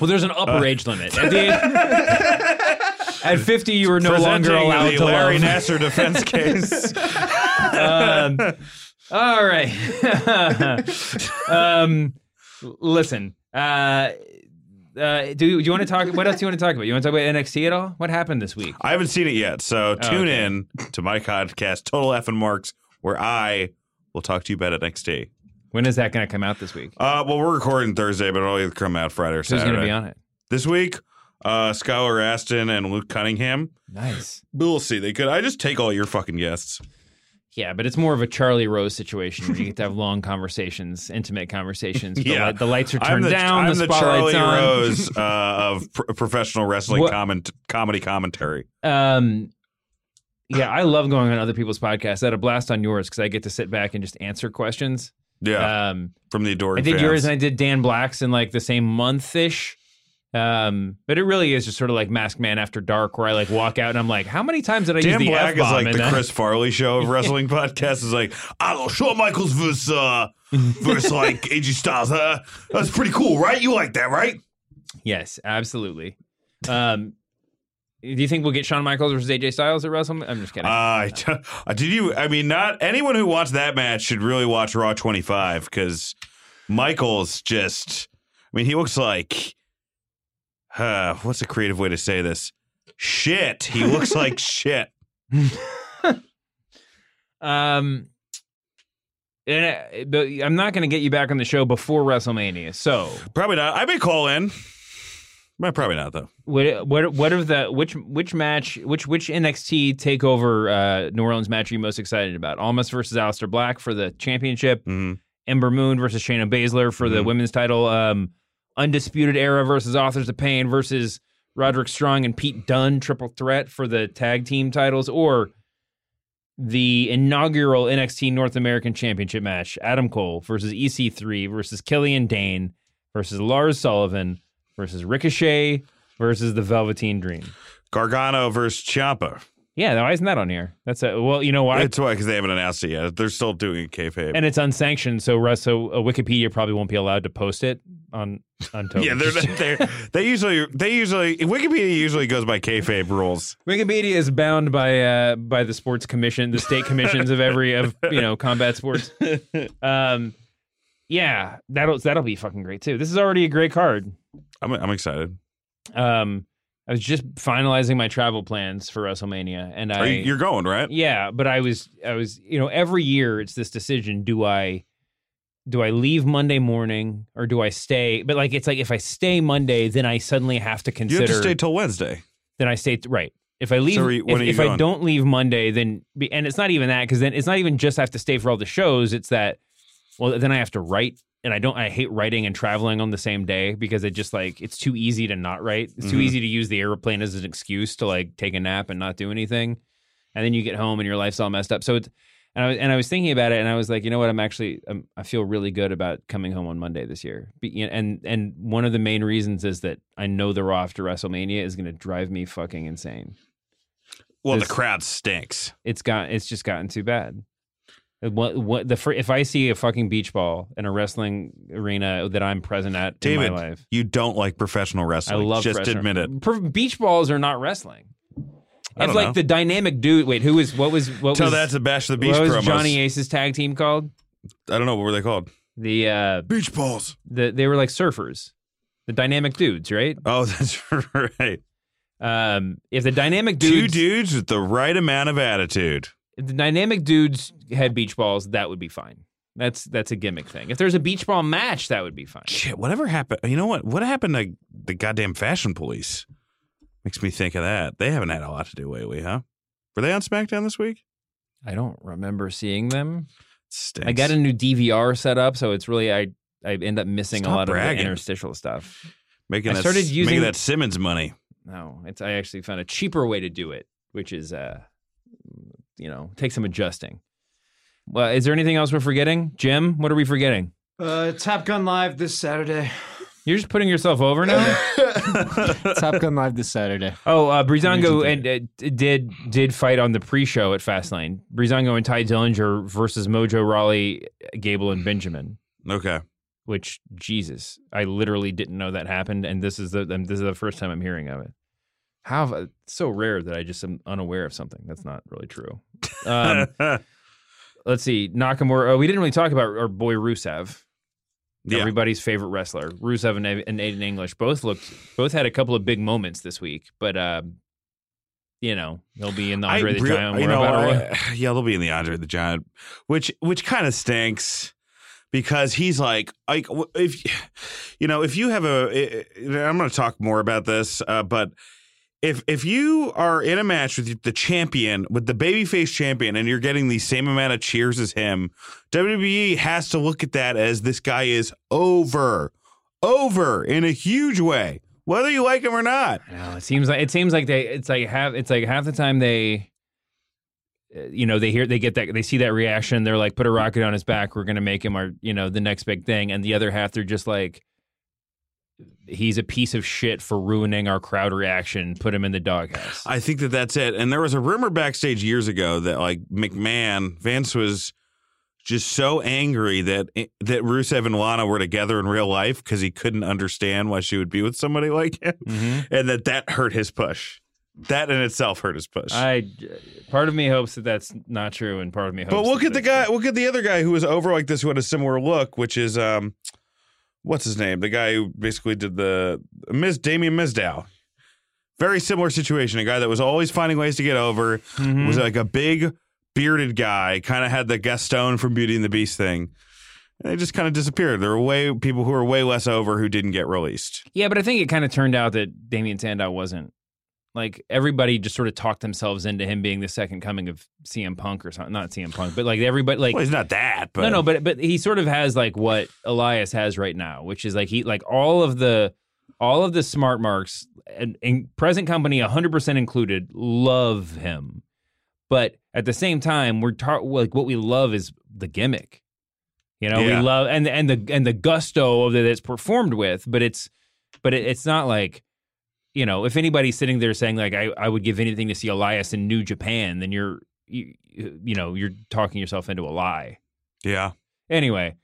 S1: Well, there's an upper
S10: Uh,
S1: age limit. At, the age, at 50, you are no longer allowed
S10: the
S1: to
S10: Larry
S1: love.
S10: Nassar defense case.
S1: um, all right. um, listen, uh, Uh, do, do you want to talk? What else do you want to talk about? You want to talk about NXT at all? What happened this week?
S10: I haven't seen it yet, so
S1: Oh,
S10: tune
S1: okay.
S10: in to my podcast, Total F'n Marks, where I will talk to you about NXT.
S1: When is that going to come out this week?
S10: Uh, well, we're recording Thursday, but it'll either come out Friday or
S1: Who's
S10: Saturday.
S1: going to be on it?
S10: this week? Uh, Skylar Astin and Luke Cunningham.
S1: Nice.
S10: But we'll see. They could. I just take all your fucking guests.
S1: Yeah, but it's more of a Charlie Rose situation where you get to have long conversations, intimate conversations. The,
S10: Yeah.
S1: the lights are
S10: I'm
S1: turned
S10: the,
S1: down.
S10: I'm
S1: the
S10: the Charlie
S1: on.
S10: Rose uh, of pr- professional wrestling comment comedy commentary.
S1: Um, yeah, I love going on other people's podcasts. I had a blast on yours because I get to sit back and just answer questions.
S10: Yeah,
S1: Um,
S10: from the adored
S1: I did
S10: fans.
S1: yours and I did Dan Black's in like the same month ish. Um, but it really is just sort of like Masked Man After Dark, where I like walk out and I'm like, how many times did I use
S10: Dan
S1: the
S10: Black is
S1: F-bomb
S10: like
S1: in
S10: the? Chris Farley show of wrestling podcasts. Is like, I don't Shawn Michaels versus uh, versus like AJ Styles. Uh, that's pretty cool, right? You like that, right?
S1: Yes, absolutely. Um, do you think we'll get Shawn Michaels versus AJ Styles at WrestleMania? I'm just kidding.
S10: Uh, did you? I mean, not anyone who wants that match should really watch Raw 25 because Michaels just. I mean, he looks like. Uh, what's a creative way to say this? Shit. He looks like shit.
S1: Um, and uh, but I'm not going to get you back on the show before WrestleMania. So
S10: Probably not. I may call in. Well, probably not though.
S1: what what what are the which which match which which NXT takeover uh, New Orleans match are you most excited about? Almas versus Aleister Black for the championship.
S10: Mhm.
S1: Ember Moon versus Shayna Baszler for the
S10: Mhm.
S1: women's title. Um, Undisputed Era versus Authors of Pain versus Roderick Strong and Pete Dunne triple threat for the tag team titles, or the inaugural NXT North American Championship match: Adam Cole versus EC3 versus Killian Dain versus Lars Sullivan versus Ricochet versus the Velveteen Dream.
S10: Gargano versus Ciampa.
S1: Yeah, why isn't that on here? That's a well, you know why?
S10: It's why because they haven't announced it yet. They're still doing kayfabe.
S1: and it's unsanctioned, so Russ, so uh, Wikipedia probably won't be allowed to post it on on
S10: yeah, they're, they're they usually they usually Wikipedia usually goes by kayfabe rules.
S1: Wikipedia is bound by uh by the sports commission, the state commissions of every of you know combat sports. Um, yeah, that'll that'll be fucking great too. This is already a great card.
S10: I'm I'm excited.
S1: Um, I was just finalizing my travel plans for WrestleMania, and I
S10: you, you're going right?
S1: Yeah, but I was I was you know every year it's this decision: do I do I leave Monday morning or do I stay? But like it's like if I stay Monday, then I suddenly have to
S10: You
S1: consider.
S10: have to stay till Wednesday.
S1: then I stay right. If I leave,
S10: So you-
S1: if, if I don't leave Monday, then be, and it's not even that because then it's not even just I have to stay for all the shows. It's that well then I have to write, and I don't. I hate writing and traveling on the same day because it just like it's too easy to not write. It's too
S10: Mhm.
S1: easy to use the airplane as an excuse to like take a nap and not do anything, and then you get home and your life's all messed up. So it's. And I, was, and I was thinking about it, and I was like, you know what? I'm actually, I'm, I feel really good about coming home on Monday this year. Be, and and one of the main reasons is that I know the Raw after WrestleMania is going to drive me fucking insane.
S10: Well, the crowd stinks.
S1: It's got, it's just gotten too bad. What, what the if I see a fucking beach ball in a wrestling arena that I'm present at
S10: David,
S1: in my life,
S10: you don't like professional wrestling.
S1: I love
S10: Just admit it.
S1: Beach balls are not wrestling. It's like
S10: know.
S1: the dynamic dude. Wait, who was what was what
S10: Tell
S1: was
S10: that to Bash the Beach
S1: what was
S10: promos.
S1: Johnny Ace's tag team called?
S10: I don't know what were they called.
S1: The uh
S10: Beach balls.
S1: the they were like surfers, the dynamic dudes, right?
S10: Oh, that's right.
S1: Um, if the dynamic dudes,
S10: Two
S1: dudes
S10: with the right amount of attitude.
S1: If the dynamic dudes had beach balls, that would be fine. That's that's a gimmick thing. If there's a beach ball match, that would be fine.
S10: Shit, whatever happened? You know what? What happened to the goddamn fashion police? Makes me think of that. They haven't had a lot to do lately, huh? Were they on SmackDown this week?
S1: I don't remember seeing them.
S10: Stinks.
S1: I got a new DVR set up, so it's really I I end up missing
S10: Stop
S1: a lot of
S10: bragging.
S1: the interstitial stuff.
S10: making
S1: I
S10: that,
S1: started
S10: making
S1: using-
S10: that Simmons money.
S1: No, it's I actually found a cheaper way to do it, which is uh, you know, take some adjusting. Well, is there anything else we're forgetting, Jim? What are we forgetting?
S13: Uh, Top Gun Live this Saturday.
S1: You're just putting yourself over now.
S13: Top Gun Live this Saturday.
S1: Oh, uh, Breezango
S13: Amazing
S1: and uh, did did fight on the pre-show at Fastlane. Breezango and Tye Dillinger versus Mojo Rawley, Gable and Benjamin.
S10: Okay.
S1: Which Jesus, I literally didn't know that happened, and this is the and this is the first time I'm hearing of it. How it's so rare that I just am unaware of something that's not really true. Um, let's see, Nakamura. Oh, we didn't really talk about our boy Rusev.
S10: Yeah.
S1: everybody's favorite wrestler, Rusev and, and Aiden English, both looked both had a couple of big moments this week. But uh, you know, he'll be in the Andre
S10: I
S1: the
S10: real-
S1: Giant
S10: you know, I- yeah, they'll be in the Andre the Giant, which which kind of stinks because he's like like if you know if you have a I'm going to talk more about this, uh, but if if you are in a match with the champion with the babyface champion and you're getting the same amount of cheers as him, WWE has to look at that as this guy is over, over in a huge way, whether you like him or not.
S1: Know, it seems like it seems like they it's like half it's like half the time they uh, you know they hear they get that they see that reaction they're like put a rocket on his back we're gonna make him our you know the next big thing and the other half they're just like he's a piece of shit for ruining our crowd reaction put him in the doghouse
S10: I think that that's it. And there was a rumor backstage years ago that like McMahon Vince was just so angry that that Rusev and Lana were together in real life because he couldn't understand why she would be with somebody like him,
S1: Mm-hmm.
S10: and that that hurt his push. That in itself hurt his push.
S1: I part of me hopes that that's not true and part of me hopes
S10: but look at the guy. Look at the other guy who was over like this who had a similar look, which is um, what's his name? The guy who basically did the Miz. Damien Mizdow. Very similar situation. A guy that was always finding ways to get over.
S1: Mhm.
S10: Was like a big bearded guy. Kind of had the Gaston from Beauty and the Beast thing. And they just kind of disappeared. There were way people who were way less over who didn't get released.
S1: Yeah, but I think it kind of turned out that Damien Sandow wasn't. Like everybody just sort of talked themselves into him being the second coming of CM Punk or something. Not CM Punk, but like everybody like
S10: Well, he's not that, but
S1: no, no, but but he sort of has like what Elias has right now, which is like he like all of the all of the smart marks and, and present company 100% included love him. But at the same time, we're tar- like what we love is the gimmick. You know,
S10: Yeah.
S1: we love and and the and the gusto of that it's performed with, but it's but it, it's not like you know, if anybody's sitting there saying like I, I would give anything to see Elias in New Japan, then you're you, you know, you're talking yourself into a lie.
S10: yeah.
S1: Anyway,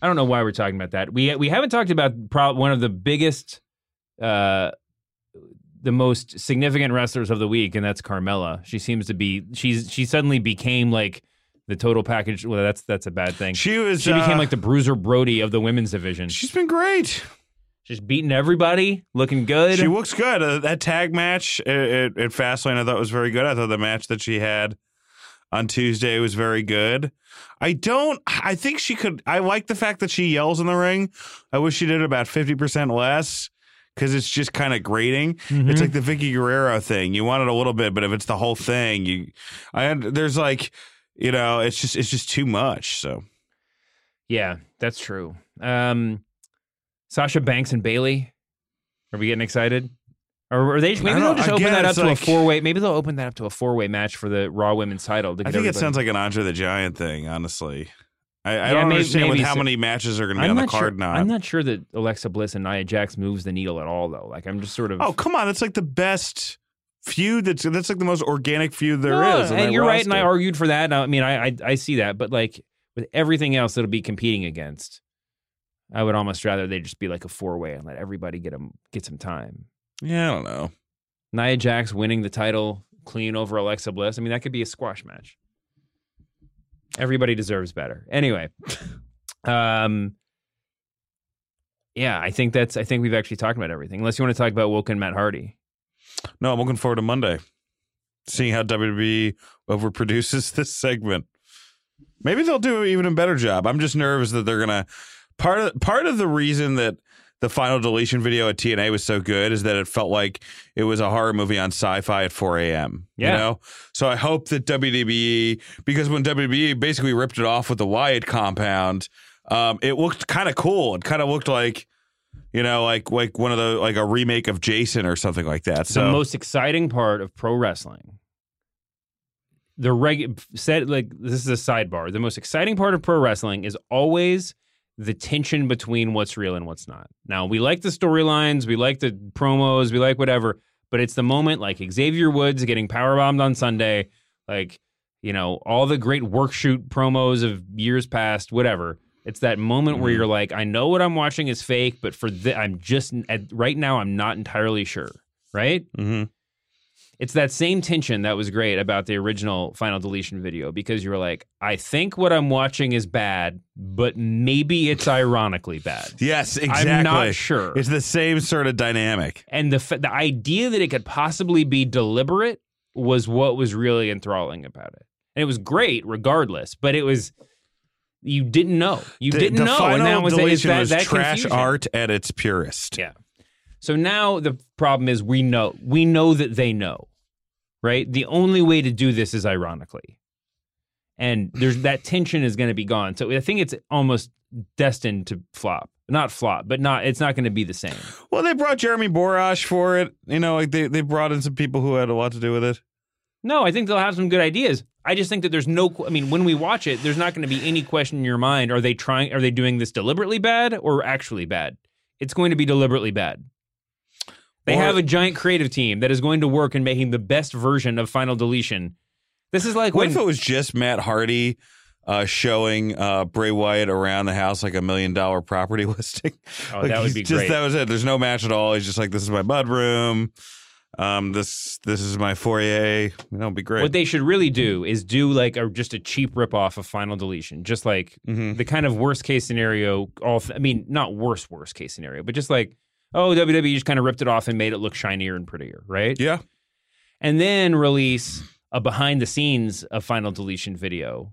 S1: I don't know why we're talking about that. We we haven't talked about pro- one of the biggest, uh, the most significant wrestlers of the week, and that's Carmella. She seems to be she's she suddenly became like the total package. Well, that's that's a bad thing.
S10: She was.
S1: She became
S10: uh,
S1: like the Bruiser Brody of the women's division.
S10: She's been great.
S1: Just beating everybody, looking good.
S10: She looks good. Uh, that tag match at, at, at Fastlane, I thought was very good. I thought the match that she had on Tuesday was very good. I don't. I think she could. I like the fact that she yells in the ring. I wish she did about fifty percent less because it's just kind of grating.
S1: Mm-hmm.
S10: It's like the Vickie Guerrero thing. You want it a little bit, but if it's the whole thing, you. I there's like, you know, it's just it's just too much. So
S1: Yeah, that's true. Um, Sasha Banks and Bayley. Are we getting excited? Or are they? Maybe they'll just open
S10: again,
S1: that up
S10: it's
S1: to
S10: like-
S1: a four way. Maybe they'll open that up to a four way match for the Raw Women's title. to
S10: I
S1: get
S10: think it
S1: everybody-
S10: sounds like an Andre the Giant thing. Honestly, I, I
S1: Yeah,
S10: don't
S1: may-
S10: understand with
S1: maybe
S10: how
S1: so.
S10: many matches are going to be
S1: I'm
S10: on the
S1: not
S10: card
S1: sure,
S10: now.
S1: I'm not sure that Alexa Bliss and Nia Jax moves the needle at all, though. Like I'm just sort of.
S10: Oh come on, that's like the best feud. That's that's like the most organic feud there
S1: No,
S10: is. on
S1: and you're right, and I
S10: roster.
S1: argued for that. I mean, I, I I see that, but like with everything else that'll be competing against, I would almost rather they just be like a four way and let everybody get them get some time.
S10: Yeah, I don't know.
S1: Nia Jax winning the title clean over Alexa Bliss. I mean, that could be a squash match. Everybody deserves better. Anyway, um, yeah, I think that's. I think we've actually talked about everything. Unless you want to talk about Woken Matt Hardy.
S10: No, I'm looking forward to Monday, seeing how WWE overproduces this segment. Maybe they'll do even a better job. I'm just nervous that they're gonna part of part of the reason that the final deletion video at TNA was so good is that it felt like it was a horror movie on sci-fi at 4 a.m.
S1: Yeah.
S10: You know, so I hope that WWE because when WWE basically ripped it off with the Wyatt compound, um, it looked kind of cool. It kind of looked like. You know, like like one of the like a remake of Jason or something like that. So
S1: the most exciting part of pro wrestling. The reg said like this is a sidebar. The most exciting part of pro wrestling is always the tension between what's real and what's not. Now we like the storylines, we like the promos, we like whatever, but it's the moment like Xavier Woods getting powerbombed on Sunday, like you know all the great work shoot promos of years past, whatever. It's that moment where
S10: Mhm.
S1: you're like, I know what I'm watching is fake, but for th- I'm just at, right now I'm not entirely sure, right?
S10: Mhm.
S1: It's that same tension that was great about the original final deletion video because you were like, I think what I'm watching is bad, but maybe it's ironically bad.
S10: Yes, exactly.
S1: I'm not sure.
S10: It's the same sort of dynamic.
S1: And the f- the idea that it could possibly be deliberate was what was really enthralling about it. And it was great regardless, but it was you didn't know. You
S10: The-
S1: didn't
S10: the
S1: know,
S10: final
S1: and that was
S10: deletion
S1: that,
S10: was
S1: that
S10: trash
S1: confusion.
S10: art at its purest.
S1: Yeah. So now the problem is we know we know that they know, right? The only way to do this is ironically, and there's that tension is going to be gone. So I think it's almost destined to flop. Not flop, but not. It's not going to be the same.
S10: Well, they brought Jeremy Borash for it. You know, like they, they brought in some people who had a lot to do with it.
S1: No, I think they'll have some good ideas. I just think that there's no. I mean, when we watch it, there's not going to be any question in your mind: Are they trying? Are they doing this deliberately bad or actually bad? It's going to be deliberately bad. They
S10: Or-
S1: have a giant creative team that is going to work in making the best version of Final Deletion. This is like
S10: What
S1: when
S10: if it was just Matt Hardy uh, showing uh, Bray Wyatt around the house like a million dollar property listing?
S1: Oh,
S10: Like,
S1: that would be
S10: just,
S1: great.
S10: That was it. There's no match at all. He's just like, this is my bud room. Um, this this is my foyer. It'd be great.
S1: What they should really do is do like a just a cheap ripoff of Final Deletion, just like
S10: Mm-hmm.
S1: the kind of worst case scenario. All I mean, not worst worst case scenario, but just like oh, WWE just kind of ripped it off and made it look shinier and prettier, right?
S10: Yeah.
S1: And then release a behind the scenes of Final Deletion video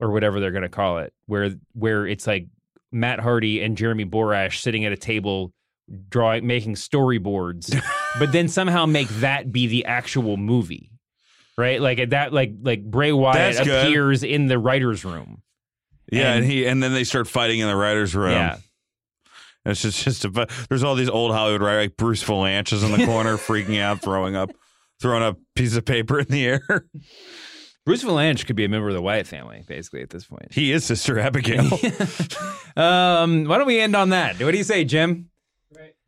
S1: or whatever they're going to call it, where where it's like Matt Hardy and Jeremy Borash sitting at a table drawing making storyboards but then somehow make that be the actual movie right like at that like like bray wyatt appears in the writer's room
S10: yeah, and,
S1: and-
S10: he and then they start fighting in the writers' room.
S1: Yeah.
S10: It's just, just a, there's all these old Hollywood right like Bruce Vilanch is in the corner freaking out, throwing up, throwing up pieces of paper in the air.
S1: bruce vilanch could be a member of the wyatt family basically at this point
S10: He is Sister Abigail.
S1: um why don't we end on that what do you say jim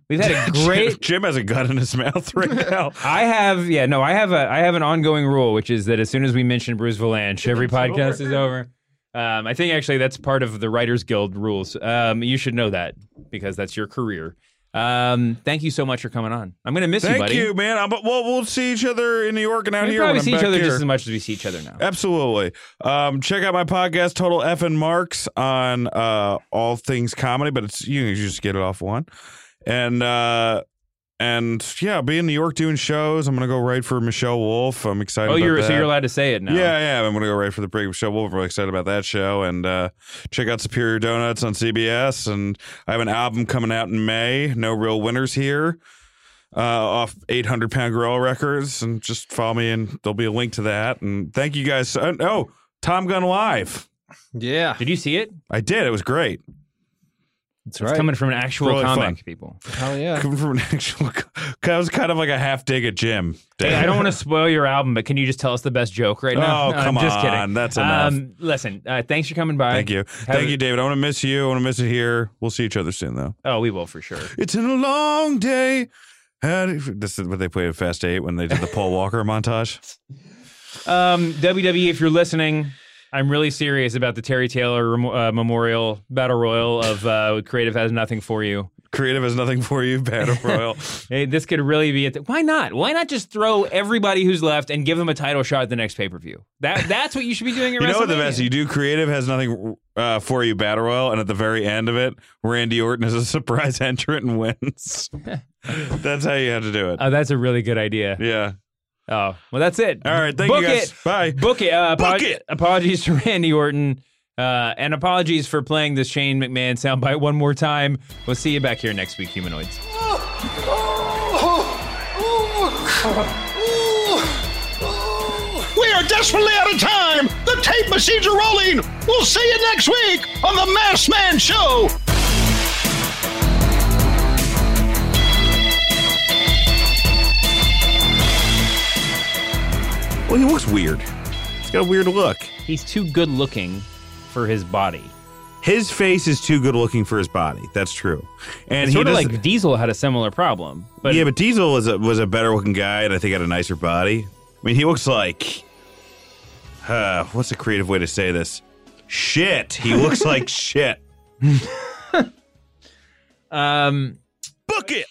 S1: we've had a great
S10: Jim, Jim has a gun in his mouth right now.
S1: I have, yeah, no, I have a, I have an ongoing rule, which is that as soon as we mention Bruce Vilanch, every podcast is over. Um, I think actually that's part of the Writers Guild rules. Um, you should know that because that's your career. Um, thank you so much for coming on. I'm gonna miss you,
S10: Thank
S1: buddy.
S10: you, man. I'm, well, we'll see each other in New York and out
S1: We
S10: here.
S1: probably
S10: when I'm
S1: see each
S10: back
S1: other
S10: here.
S1: just as much as we see each other now.
S10: Absolutely. Um, check out my podcast, Total F'n Marks, on uh, all things comedy, but it's you can just get it off one. And uh, and yeah, I'll be in New York doing shows. I'm gonna go write for Michelle Wolf. I'm excited.
S1: Oh,
S10: about
S1: you're so you're allowed to say it now.
S10: Yeah, yeah. I'm gonna go write for the break with Michelle Wolf. I'm really excited about that show. And uh, check out Superior Donuts on CBS. And I have an album coming out in May. No real winners here. Uh, off 800 pound gorilla records and just follow me and there'll be a link to that and thank you guys uh, oh tom gun live
S13: Yeah.
S1: Did you see it?
S10: i did it was great
S13: That's
S1: It's coming from an actual
S10: Really
S1: comic,
S10: fun.
S1: people.
S13: Hell yeah.
S10: coming from an actual that was kind of like a half dig at jim
S1: Hey, I don't want to spoil your album, but can you just tell us the best joke right now?
S10: Oh,
S1: No,
S10: come
S1: I'm just
S10: on.
S1: kidding.
S10: That's enough.
S1: Um, listen, uh, thanks for coming by.
S10: thank you
S1: Have
S10: thank
S1: a-
S10: you david i want to miss you i want to miss it here we'll see each other soon though
S1: Oh, we will for sure.
S10: It's been a long day. How This is what they played at Fast Eight when they did the Paul Walker montage.
S1: Um, WWE, if you're listening, I'm really serious about the Terry Taylor uh, Memorial Battle Royal of uh, Creative Has Nothing for You.
S10: Creative has nothing for you. Battle Royal.
S1: Hey, this could really be it. Why not? Why not just throw everybody who's left and give them a title shot at the next pay per view? That that's what you should be doing. At
S10: you know what the best? You do Creative has nothing uh, for you. Battle Royal, and at the very end of it, Randy Orton is a surprise entrant and wins. That's how you have to do it.
S1: Oh, that's a really good idea.
S10: Yeah.
S1: Oh, well, that's it.
S10: All right. Thank
S1: Book
S10: you guys.
S1: it.
S10: Bye.
S1: Book it. Uh,
S10: Book
S1: apolog-
S10: it.
S1: Apologies to Randy Orton. Uh, and apologies for playing this Shane McMahon soundbite one more time. We'll see you back here next week, humanoids.
S3: We are desperately out of time. The tape machines are rolling. We'll see you next week on the Masked Man Show.
S10: Well, he looks weird. He's got a weird look.
S1: He's too good looking for his body.
S10: His face is too good looking for his body. That's true. And
S1: It's
S10: he
S1: sort of like Diesel had a similar problem. But
S10: yeah, but Diesel was a was a better looking guy, and I think had a nicer body. I mean, he looks like, uh, what's a creative way to say this? Shit. He looks like shit.
S1: um,
S10: Book it.